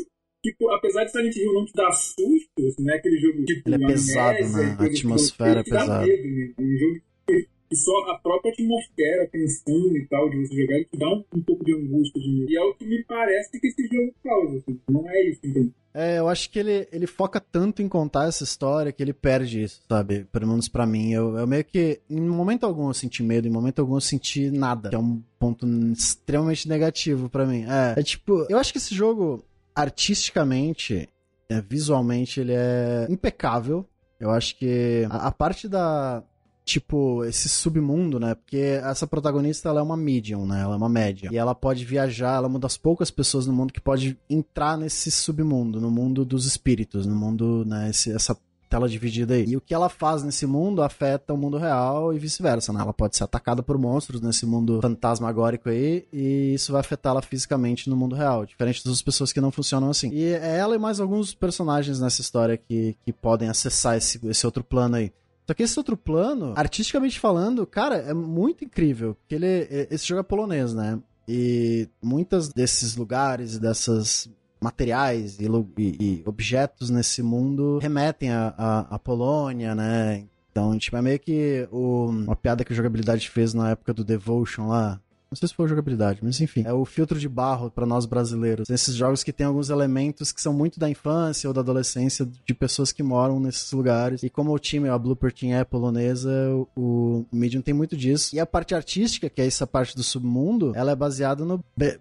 tipo, apesar de Silent Hill não te dar susto, assim, não é aquele jogo tipo. Ele é pesado, né? A atmosfera é pesada. medo, né? Um jogo que, que só a própria atmosfera, a tensão e tal de você jogar, te dá um, um pouco de angústia. De. E é o que me parece que esse jogo causa. Assim. Não é isso, entendeu? É, eu acho que ele, ele foca tanto em contar essa história que ele perde isso, sabe? Pelo menos pra mim. Eu, eu meio que, em momento algum eu senti medo, em momento algum eu senti nada. Que é um ponto extremamente negativo pra mim. É, é tipo, eu acho que esse jogo, artisticamente, é, visualmente, ele é impecável. Eu acho que a, a parte da. Tipo, esse submundo, né? Porque essa protagonista, ela é uma medium, né? Ela é uma média. E ela pode viajar, ela é uma das poucas pessoas no mundo que pode entrar nesse submundo, no mundo dos espíritos, no mundo, né? Esse, essa tela dividida aí. E o que ela faz nesse mundo afeta o mundo real e vice-versa, né? Ela pode ser atacada por monstros nesse mundo fantasmagórico aí e isso vai afetá-la fisicamente no mundo real, diferente das pessoas que não funcionam assim. E é ela e mais alguns personagens nessa história que, que podem acessar esse, esse outro plano aí. Só que esse outro plano, artisticamente falando, cara, é muito incrível. Porque ele, é- esse jogo é polonês, né? E muitos desses lugares dessas materiais e, e- objetos nesse mundo remetem à Polônia, né? Então, tipo, é meio que o- uma piada que a jogabilidade fez na época do Devotion lá. Não sei se foi jogabilidade, mas enfim. É o filtro de barro pra nós brasileiros. Esses jogos que tem alguns elementos que são muito da infância ou da adolescência de pessoas que moram nesses lugares. E como o time, a Blooper Team é polonesa, o, Medium tem muito disso. E a parte artística, que é essa parte do submundo, ela é baseada no Be.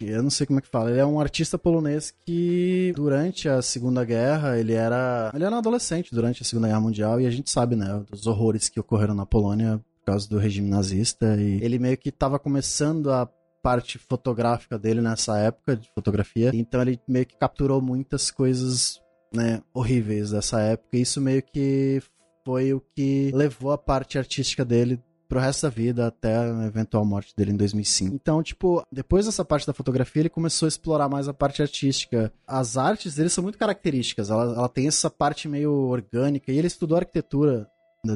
Eu não sei como é que fala. Ele é um artista polonês que, durante a Segunda Guerra, ele era. Ele era um adolescente durante a Segunda Guerra Mundial. E a gente sabe, né, dos horrores que ocorreram na Polônia por causa do regime nazista. E ele meio que estava começando a parte fotográfica dele nessa época de fotografia. Então ele meio que capturou muitas coisas, né, horríveis dessa época. E isso meio que foi o que levou a parte artística dele pro resto da vida até a eventual morte dele em 2005. Então, tipo, depois dessa parte da fotografia, ele começou a explorar mais a parte artística. As artes dele são muito características, ela, ela tem essa parte meio orgânica, e ele estudou arquitetura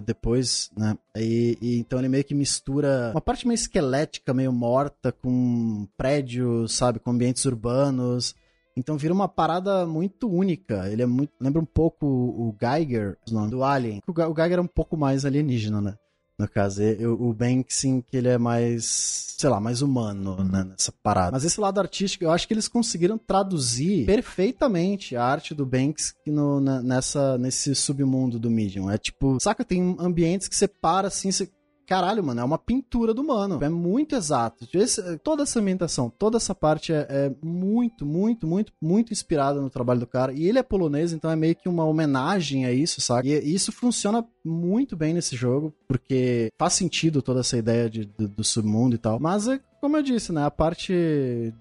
depois, né? E, e então ele meio que mistura uma parte meio esquelética, meio morta, com prédios, sabe, com ambientes urbanos. Então vira uma parada muito única. Ele é muito. Lembra um pouco o Geiger do Alien. O Geiger é um pouco mais alienígena, né? No caso, E- o o Banksy, que ele é mais, sei lá, mais humano né, nessa parada. Mas esse lado artístico, eu acho que eles conseguiram traduzir perfeitamente a arte do Banks no, na- nessa, nesse submundo do Medium. É tipo, saca, tem ambientes que você para assim, você Caralho, mano, é uma pintura do mano. É muito exato. Esse- toda essa ambientação, toda essa parte é, é muito, muito, muito, muito inspirada no trabalho do cara. E ele é polonês, então é meio que uma homenagem a isso, sabe? E isso funciona muito bem nesse jogo, porque faz sentido toda essa ideia de, do, do submundo e tal. Mas é como eu disse, né? A parte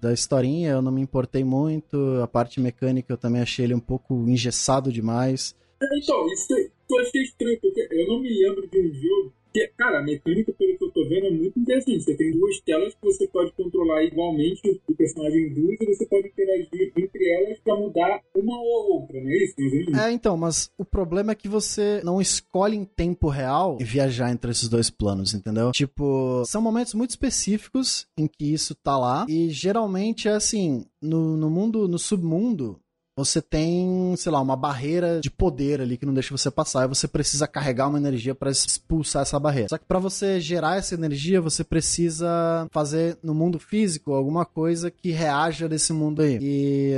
da historinha eu não me importei muito. A parte mecânica eu também achei ele um pouco engessado demais. Então, isso que eu achei estranho, porque eu não me lembro de um jogo Porque, cara, a mecânica, pelo que eu tô vendo, é muito interessante. Você tem duas telas que você pode controlar igualmente o personagem duas e você pode interagir entre elas pra mudar uma ou outra, não é isso? Menos? É, então, mas o problema é que você não escolhe em tempo real viajar entre esses dois planos, entendeu? Tipo, são momentos muito específicos em que isso tá lá, e geralmente é assim, no, no mundo, no submundo, você tem, sei lá, uma barreira de poder ali que não deixa você passar e você precisa carregar uma energia para expulsar essa barreira. Só que para você gerar essa energia, você precisa fazer no mundo físico alguma coisa que reaja desse mundo aí. E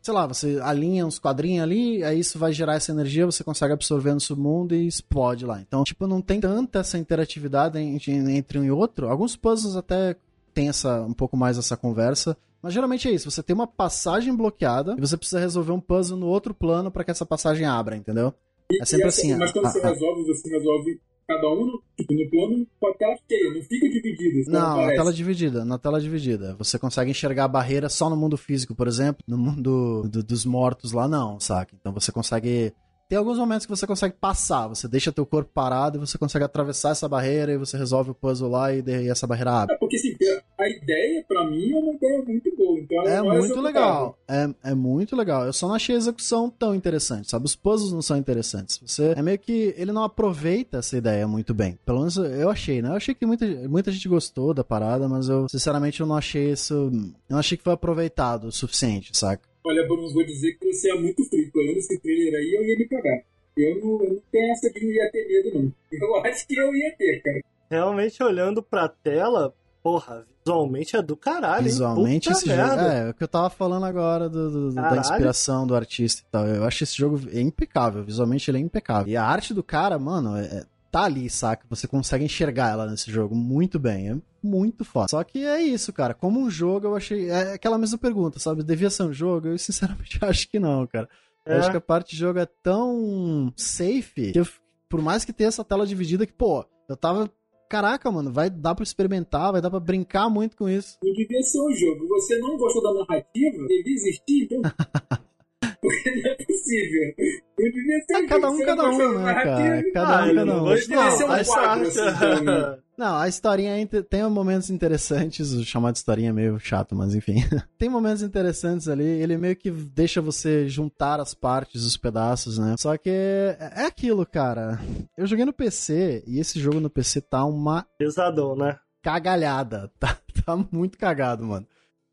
sei lá, você alinha uns quadrinhos ali, aí isso vai gerar essa energia, você consegue absorver no submundo e explode lá. Então, tipo, não tem tanta essa interatividade entre um e outro. Alguns puzzles até tem essa um pouco mais essa conversa, mas geralmente é isso, você tem uma passagem bloqueada e você precisa resolver um puzzle no outro plano para que essa passagem abra, entendeu? E- É sempre e assim, Mas quando ah, você ah. resolve, você resolve cada um, no- tipo, no plano com a tela cheia, não fica dividido. como Não, na tela dividida, na tela dividida. Você consegue enxergar a barreira só no mundo físico, por exemplo. No mundo do- dos mortos lá, não, saca? Então você consegue. Tem alguns momentos que você consegue passar, você deixa teu corpo parado e você consegue atravessar essa barreira e você resolve o puzzle lá e, de- e essa barreira abre. É porque assim, a ideia, pra mim, é uma ideia muito boa. Então, É muito legal. É, é muito legal. Eu só não achei a execução tão interessante, sabe? Os puzzles não são interessantes. Você é meio que ele não aproveita essa ideia muito bem. Pelo menos eu achei, né? Eu achei que muita, muita gente gostou da parada, mas eu sinceramente eu não achei isso, eu não achei que foi aproveitado o suficiente, saca? Olha, Bruno, vou dizer que você é muito frio. Olhando esse trailer aí, eu ia me cagar. Eu não, eu não tenho essa de não ia ter medo, não. Eu acho que eu ia ter, cara. Realmente olhando pra tela, porra, visualmente é do caralho, hein? Visualmente Puta esse jogo, merda. é, é o que eu tava falando agora do- do- da inspiração do artista e tal. Eu acho esse jogo é impecável, visualmente ele é impecável. E a arte do cara, mano, é- é- tá ali, saca? Você consegue enxergar ela nesse jogo muito bem, é muito foda. Só que é isso, cara, como um jogo eu achei, é aquela mesma pergunta, sabe? Devia ser um jogo? Eu sinceramente acho que não, cara. Eu É. acho que a parte de jogo é tão safe que eu, por mais que tenha essa tela dividida que, pô, eu tava Caraca, mano, vai dar pra experimentar, vai dar pra brincar muito com isso. Não devia ser um jogo. Você não gostou da narrativa? Devia existir, então. Não é possível. Não devia ser É um cada um, cada não um, né, cara? Cada Ah, um, eu cada não um. um a quadro, essa- assim, né? Não, a historinha é tem momentos interessantes, o chamado de historinha é meio chato, mas enfim. tem momentos interessantes ali, ele meio que deixa você juntar as partes, os pedaços, né? Só que é é aquilo, cara. Eu joguei no PC e esse jogo no PC tá uma Pesadão, né? cagalhada. Tá, tá muito cagado, mano.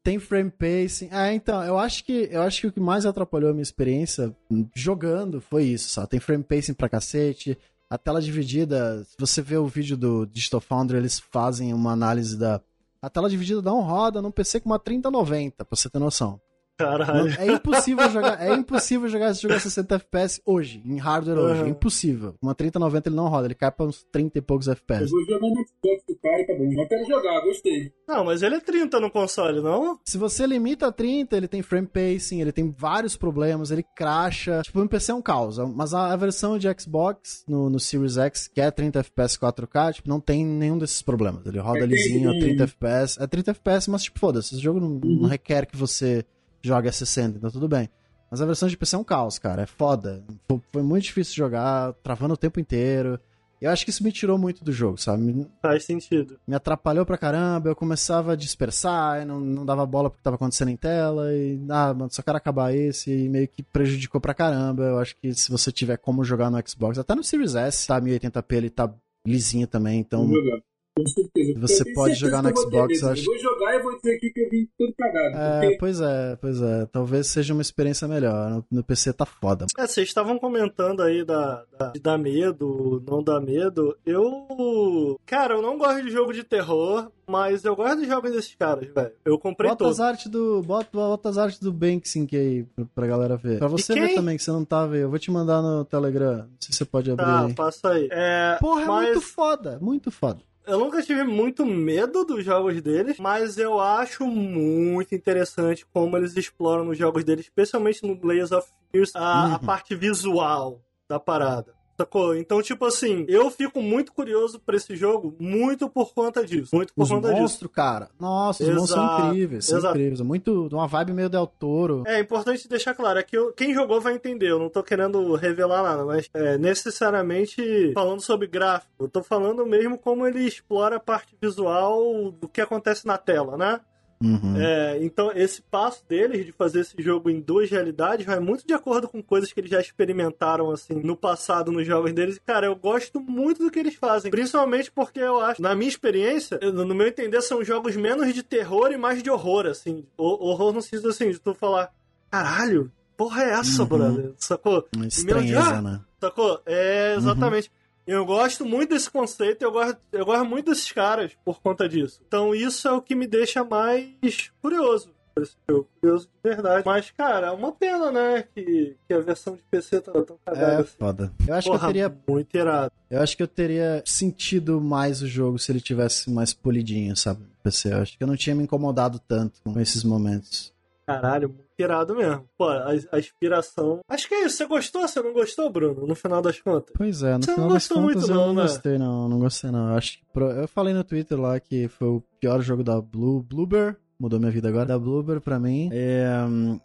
Tem frame pacing. Ah, então, eu acho que eu acho que o que mais atrapalhou a minha experiência jogando foi isso, sabe? Tem frame pacing pra cacete. A tela dividida, se você vê o vídeo do Digital Foundry, eles fazem uma análise da. A tela dividida não roda num PC com uma 3090, pra você ter noção. Caralho. É impossível jogar, é impossível jogar esse jogo a 60 FPS hoje, em hardware hoje. É Uhum. impossível. Uma 3090 ele não roda, ele cai pra uns 30 e poucos Eu FPS. vou jogar no Xbox do tá bom. Mas quero jogar, gostei. Não, mas ele é 30 no console, não? Se você limita a 30, ele tem frame pacing, ele tem vários problemas, ele cracha. Tipo, o PC é um caos. Mas a, versão de Xbox no, no Series X, que é 30 FPS 4K, tipo, não tem nenhum desses problemas. Ele roda É, lisinho a tem. 30 FPS. É 30 FPS, mas tipo, foda-se, esse jogo não, não requer que você jogue a 60, então tudo bem. Mas a versão de PC é um caos, cara. É foda. Foi, muito difícil jogar, travando o tempo inteiro. Eu acho que isso me tirou muito do jogo, sabe? Faz sentido. me atrapalhou pra caramba, eu começava a dispersar, e não, não dava bola porque tava acontecendo em tela, e ah, mano, só quero acabar esse, e meio que prejudicou pra caramba. Eu acho que se você tiver como jogar no Xbox, até no Series S, tá 1080p, ele tá lisinho também, então jogar. Com certeza. Você Eu pode jogar no eu Xbox, eu acho. vou jogar e vou dizer aqui que eu vim todo cagado. é, porque pois é, pois é, talvez seja uma experiência melhor. No, no PC tá foda. É, vocês estavam comentando aí da, da- de dar medo, não dar medo. Eu. Cara, eu não gosto de jogo de terror, mas eu gosto dos jogos desses caras, velho. Eu comprei Bota todos. as artes do. Bota, bota as artes do Banksink aí pra, galera ver. Pra você ver também, que você não tá vendo. Eu vou te mandar no Telegram. Não sei se você pode abrir Tá, aí. passa aí. É, Porra, é mas muito foda, muito foda. Eu nunca tive muito medo dos jogos deles, mas eu acho muito interessante como eles exploram nos jogos deles, especialmente no Layers of Fears, a, a Uhum. parte visual da parada. Sacou? Então, tipo assim, eu fico muito curioso pra esse jogo, muito por conta disso. Muito por Os conta disso. cara. Nossa, os monstros são Exato, incríveis. São exato. incríveis. Muito de uma vibe meio Del Toro. É importante deixar claro, é que eu- quem jogou vai entender, eu não tô querendo revelar nada, mas é, necessariamente falando sobre gráfico, eu tô falando mesmo como ele explora a parte visual do que acontece na tela, né? Uhum. É, então, esse passo deles de fazer esse jogo em duas realidades vai muito de acordo com coisas que eles já experimentaram, assim, no passado nos jogos deles. E, cara, eu gosto muito do que eles fazem. Principalmente porque eu acho, na minha experiência, no meu entender, são jogos menos de terror e mais de horror, assim. O- horror no sentido, assim, de tu falar, caralho, porra é essa, Uhum. brother? Sacou? Uma Meu estranheza, Deus. né? Sacou? É, exatamente. Eu gosto muito desse conceito, eu gosto, eu gosto muito desses caras por conta disso. Então isso é o que me deixa mais curioso por esse jogo. Curioso de verdade. Mas, cara, é uma pena, né? Que, que a versão de PC tá tão cagada É assim. foda. Eu acho que Porra, eu teria muito irado. Eu acho que eu teria sentido mais o jogo se ele tivesse mais polidinho, sabe? PC. Eu acho que eu não tinha me incomodado tanto com esses momentos. Caralho, irado mesmo. Pô, a, a inspiração. Acho que é isso. Você gostou? Você não gostou, Bruno? No final das contas? Pois é, no Você não final das gostou contas muito eu não, não né? gostei, não. Não gostei, não. Eu acho que. Eu falei no Twitter lá que foi o pior jogo da Blue Bluebird. Mudou minha vida agora. Da Bluebird pra mim. É,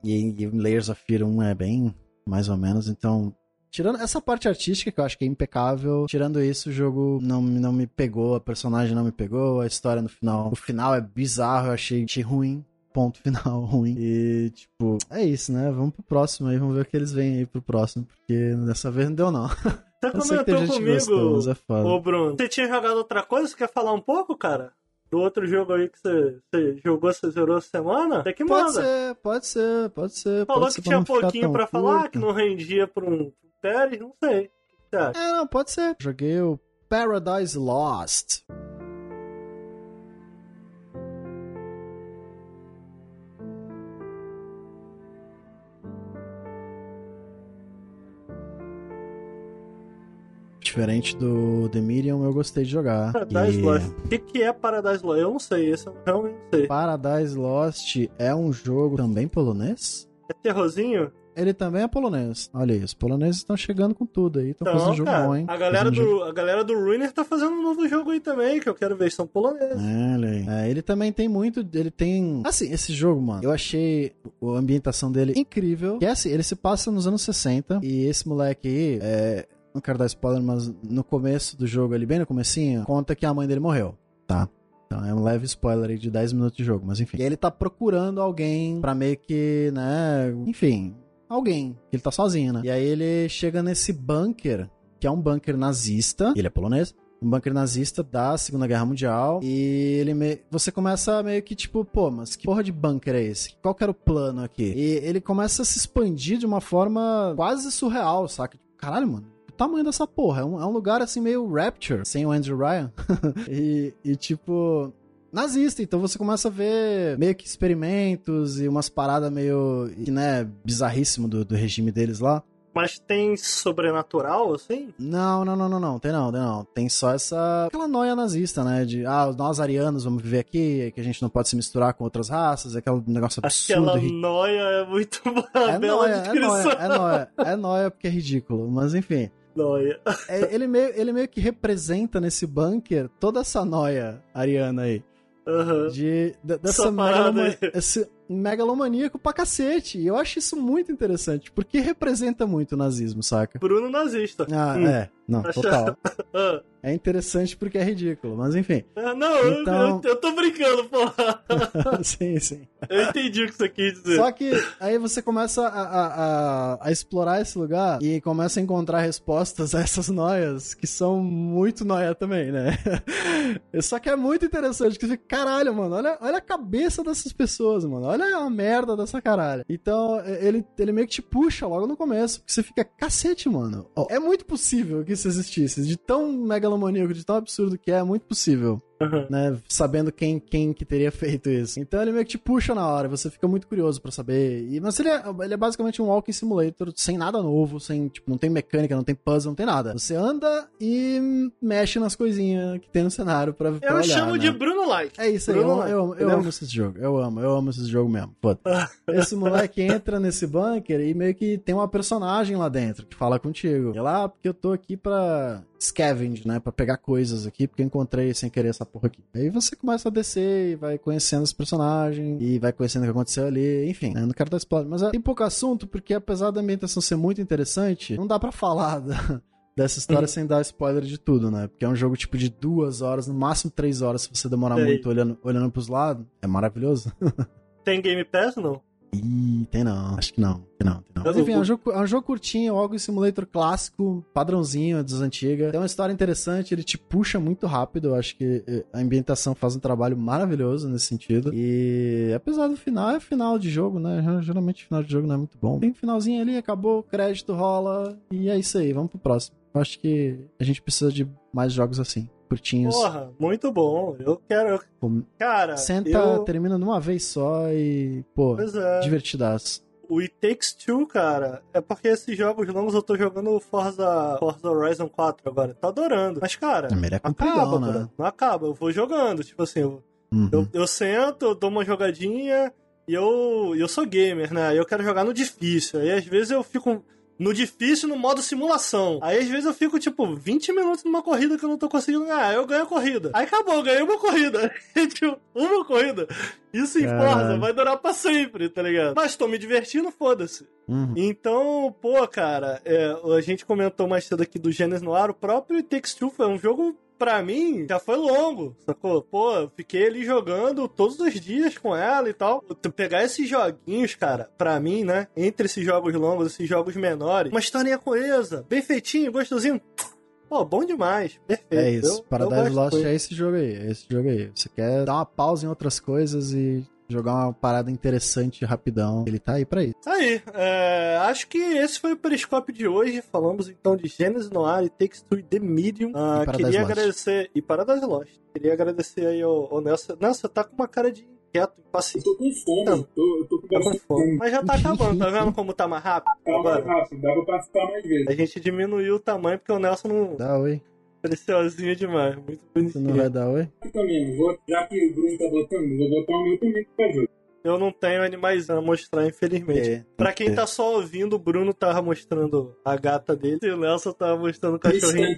e, e Layers of Fear 1 é bem mais ou menos. Então, Tirando essa parte artística, que eu acho que é impecável, tirando isso, o jogo não, não me pegou, a personagem não me pegou, a história no final. O final é bizarro, eu achei, achei ruim. Ponto final, ruim. E, tipo, é isso, né? Vamos pro próximo aí, vamos ver o que eles vêm aí pro próximo, porque dessa vez não deu, não. Você comentou comigo, é foda. ô Bruno. Você tinha jogado outra coisa? Você quer falar um pouco, cara? Do outro jogo aí que você, você jogou, você zerou essa semana? Tem que Pode manda. ser, pode ser, pode ser. Falou pode que ser tinha pouquinho pra falar, que não rendia pra um Pérez, não sei. O que você acha? É, não, pode ser. Joguei o Paradise Lost. Diferente do The Medium, eu gostei de jogar. Paradise E Lost. O que, que é Paradise Lost? Eu não sei, esse eu realmente não sei. Paradise Lost é um jogo também polonês? É terrorzinho? Ele também é polonês. Olha aí, os poloneses estão chegando com tudo aí. Estão Então, fazendo jogo cara, bom, hein? a galera, Fazendo jogo- do, a galera do Ruiner tá fazendo um novo jogo aí também, que eu quero ver, são poloneses. É, olha aí. É, ele também tem muito. Ele tem. Assim, esse jogo, mano, eu achei a ambientação dele incrível. Que é assim, ele se passa nos anos 60. E esse moleque aí, é, não quero dar spoiler, mas no começo do jogo, ali, bem no comecinho, conta que a mãe dele morreu, tá? Então é um leve spoiler aí de 10 minutos de jogo, mas enfim. E ele tá procurando alguém pra meio que, né? Enfim, alguém. que Ele tá sozinho, né? E aí ele chega nesse bunker, que é um bunker nazista. Ele é polonês um bunker nazista da Segunda Guerra Mundial. E ele me... você começa meio que tipo, pô, mas que porra de bunker é esse? Qual que era o plano aqui? E ele começa a se expandir de uma forma quase surreal, saca? Tipo, caralho, mano. Tamanho dessa porra. É um, é um lugar assim meio Rapture, sem o Andrew Ryan. e, e tipo. Nazista, então você começa a ver meio que experimentos e umas paradas meio, né, bizarríssimo do, do regime deles lá. Mas tem sobrenatural, assim? Não, não, não, não, não. Tem não, tem não. Tem só essa. aquela noia nazista, né? De, ah, nós arianos vamos viver aqui, que a gente não pode se misturar com outras raças, aquele negócio absurdo. Aquela noia é muito uma É bela noia, é noia, é noia. É noia porque é ridículo. Mas enfim. Noia. É, ele, meio, ele meio que representa nesse bunker toda essa noia ariana aí. Aham. De, de- dessa megaloma- esse megalomaníaco pra cacete. E eu acho isso muito interessante, porque representa muito o nazismo, saca? Bruno nazista. Ah, Hum. é. Não, total. Ah. É interessante porque é ridículo, mas enfim. Ah, Não, eu- Então- eu, eu tô brincando, porra. sim, sim. Eu entendi o que você quis dizer. Só que aí você começa a, a, a, a explorar esse lugar e começa a encontrar respostas a essas noias que são muito noia também, né? Só que é muito interessante, que você fica, caralho, mano, olha, olha a cabeça dessas pessoas, mano, olha a merda dessa caralho. Então, ele, ele meio que te puxa logo no começo, porque você fica, cacete, mano, é muito possível que isso existisse, de tão megalomaníaco, de tão absurdo que é, é muito possível. Uhum. né? Sabendo quem, quem que teria feito isso. Então ele meio que te puxa na hora, você fica muito curioso pra saber. E, mas ele é, ele é basicamente um walking simulator sem nada novo, sem, tipo, não tem mecânica, não tem puzzle, não tem nada. Você anda e mexe nas coisinhas que tem no cenário pra, pra Eu olhar, chamo né? de Bruno Like. É isso aí, eu, Bruno eu, eu, Like, amo esse jogo. Eu amo, eu amo esse jogo mesmo. Foda. Esse moleque entra nesse bunker e meio que tem uma personagem lá dentro que fala contigo. E lá, porque eu tô aqui pra scavenge, né? Pra pegar coisas aqui, porque eu encontrei sem querer essa porra aqui. Aí você começa a descer e vai conhecendo os personagens e vai conhecendo o que aconteceu ali. Enfim, né? não quero dar spoiler. Mas é, tem pouco assunto, porque apesar da ambientação ser muito interessante, não dá pra falar da- dessa história sem dar spoiler de tudo, né? Porque é um jogo tipo de duas horas, no máximo três horas, se você demorar Sei. muito olhando, olhando pros lados. É maravilhoso. Tem Game Pass, não? Ih, tem não. Acho que não. Tem não, tem não. Mas, enfim, é um, jogo, é um jogo curtinho, algo em simulator clássico, padrãozinho das antigas. Tem uma história interessante, ele te puxa muito rápido. Eu acho que eh, a ambientação faz um trabalho maravilhoso nesse sentido. E apesar do final, é final de jogo, né? Geralmente final de jogo não é muito bom. Tem um finalzinho ali, acabou, crédito rola. E é isso aí, vamos pro próximo. Eu acho que a gente precisa de mais jogos assim, curtinhos. Porra, muito bom. Eu quero. Cara, Senta, eu... termina numa vez só e, pô, é. divertidaço. O It Takes Two, cara, é porque esses jogos longos eu tô jogando Forza, Forza Horizon 4 agora. Tô adorando. Mas, cara, é acaba, né? bro. Não acaba. Eu vou jogando. Tipo assim, eu, Uhum. eu, eu sento, eu dou uma jogadinha e eu, eu sou gamer, né? Eu quero jogar no difícil. Aí às vezes eu fico no difícil no modo simulação. Aí às vezes eu fico, tipo, 20 minutos numa corrida que eu não tô conseguindo ganhar. Aí eu ganho a corrida. Aí acabou, eu ganhei uma corrida. tipo, uma corrida. Isso em. Forza vai durar pra sempre, tá ligado? Mas tô me divertindo, foda-se. Uhum. Então, pô, cara, é, a gente comentou mais cedo aqui do Genesis Noir, o próprio It Takes Two foi um jogo, pra mim, já foi longo, sacou? Pô, eu fiquei ali jogando todos os dias com ela e tal. Tu pegar esses joguinhos, cara, pra mim, né, entre esses jogos longos, esses jogos menores, uma historinha coesa, bem feitinho, gostosinho. Pô, bom demais, perfeito. É isso. Eu- eu Paradise Lost é esse jogo aí. É esse jogo aí. Você quer dar uma pausa em outras coisas e jogar uma parada interessante rapidão. Ele tá aí pra isso. Aí, é, acho que esse foi o Periscópio de hoje. Falamos então de Gênesis Noir e Takes Two e The Medium. Ah, E queria agradecer. E Paradise Lost. Queria agradecer aí ao, ao Nelson. Nelson, tá com uma cara de inquieto, Eu impaciente. tô com fome, tô, eu tô com Tá com bastante fome. fome. Mas já tá acabando, tá vendo como tá mais rápido? Tá mais rápido, dá pra participar mais vezes. a gente diminuiu o tamanho porque o Nelson não. Dá oi. Preciosinho demais. Muito Você não bonitinho. vai dar oi? Eu também, vou, já que o Bruno tá botando, vou botar o meu também pra jogo. Eu não tenho animais a mostrar, infelizmente. É, Pra quem tá só ouvindo, o Bruno tava mostrando a gata dele e o Nelson tava mostrando o cachorrinho.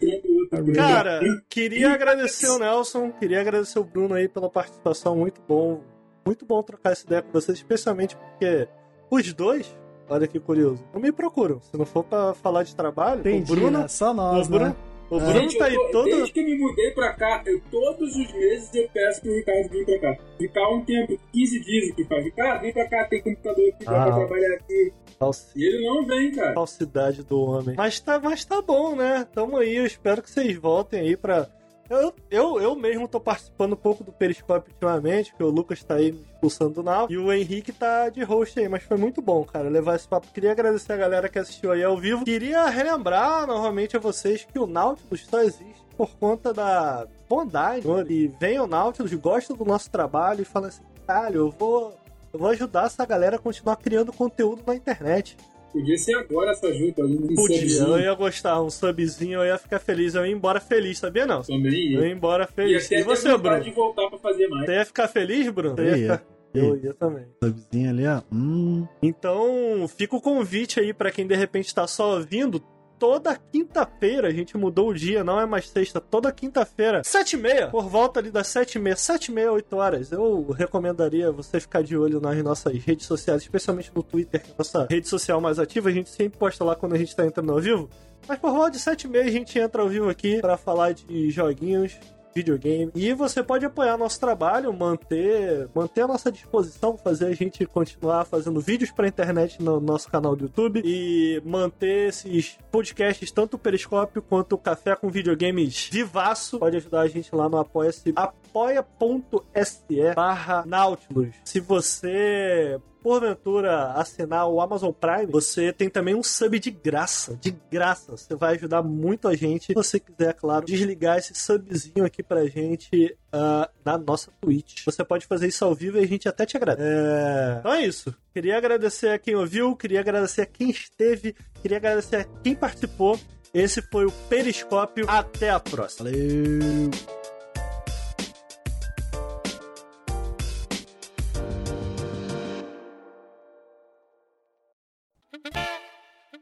Cara, queria agradecer o Nelson, queria agradecer o Bruno aí pela participação, muito bom. Muito bom trocar essa ideia com vocês, especialmente porque os dois, olha que curioso, não me procuram. Se não for pra falar de trabalho, Entendi, o Bruno, né? Só o nós, Bruno, né? O. Bruno Gente, tá aí todo. Desde que me mudei pra cá, eu, todos os meses eu peço pro Ricardo vir pra cá. Ficar um tempo, 15 dias aqui, faz. Ricardo, vem pra cá, tem computador aqui, dá Ah. pra trabalhar aqui. Falsi- E ele não vem, cara. Falsidade do homem. Mas tá, mas tá bom, né? Tamo aí, eu espero que vocês voltem aí pra. Eu, eu, eu mesmo tô participando um pouco do Periscópio ultimamente, porque o Lucas tá aí me expulsando do Now. E o Henrique tá de host aí, mas foi muito bom, cara, levar esse papo. Queria agradecer a galera que assistiu aí ao vivo. Queria relembrar novamente a vocês que o Nautilus só existe por conta da bondade. E vem o Nautilus, gosta do nosso trabalho e fala assim: caralho, eu vou. Eu vou ajudar essa galera a continuar criando conteúdo na internet. Podia ser agora essa junta ali no Podia, eu ia gostar, um subzinho, eu ia ficar feliz, eu ia embora feliz, sabia não? também. Eu ia. ia embora feliz. E você, Bruno? de voltar pra fazer mais. Você ia ficar feliz, Bruno? Eu ia. ficar- Eu ia também. Subzinho ali, ó. Hum. Então, fica o convite aí pra quem de repente tá só ouvindo. Toda quinta-feira, a gente mudou o dia, não é mais sexta, toda quinta-feira, sete e meia, por volta ali das sete e meia, sete e meia, oito horas, eu recomendaria você ficar de olho nas nossas redes sociais, especialmente no Twitter, que é a nossa rede social mais ativa, a gente sempre posta lá quando a gente tá entrando ao vivo, mas por volta de sete e meia a gente entra ao vivo aqui pra falar de joguinhos, videogame. E você pode apoiar nosso trabalho, manter, manter a nossa disposição, fazer a gente continuar fazendo vídeos pra internet no nosso canal do YouTube e manter esses podcasts, tanto o Periscópio quanto o Café com Videogames vivaço. Pode ajudar a gente lá no apoia-se apoia.se barra Nautilus. Se você porventura assinar o Amazon Prime, você tem também um sub de graça. De graça. Você vai ajudar muito a gente. Se você quiser, claro, desligar esse subzinho aqui pra gente uh, na nossa Twitch. Você pode fazer isso ao vivo e a gente até te agradece. É... Então é isso. Queria agradecer a quem ouviu, queria agradecer a quem esteve, queria agradecer a quem participou. Esse foi o Periscópio. Até a próxima. Valeu!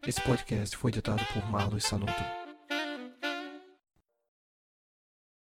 Esse podcast foi editado por Marlos Sanuto.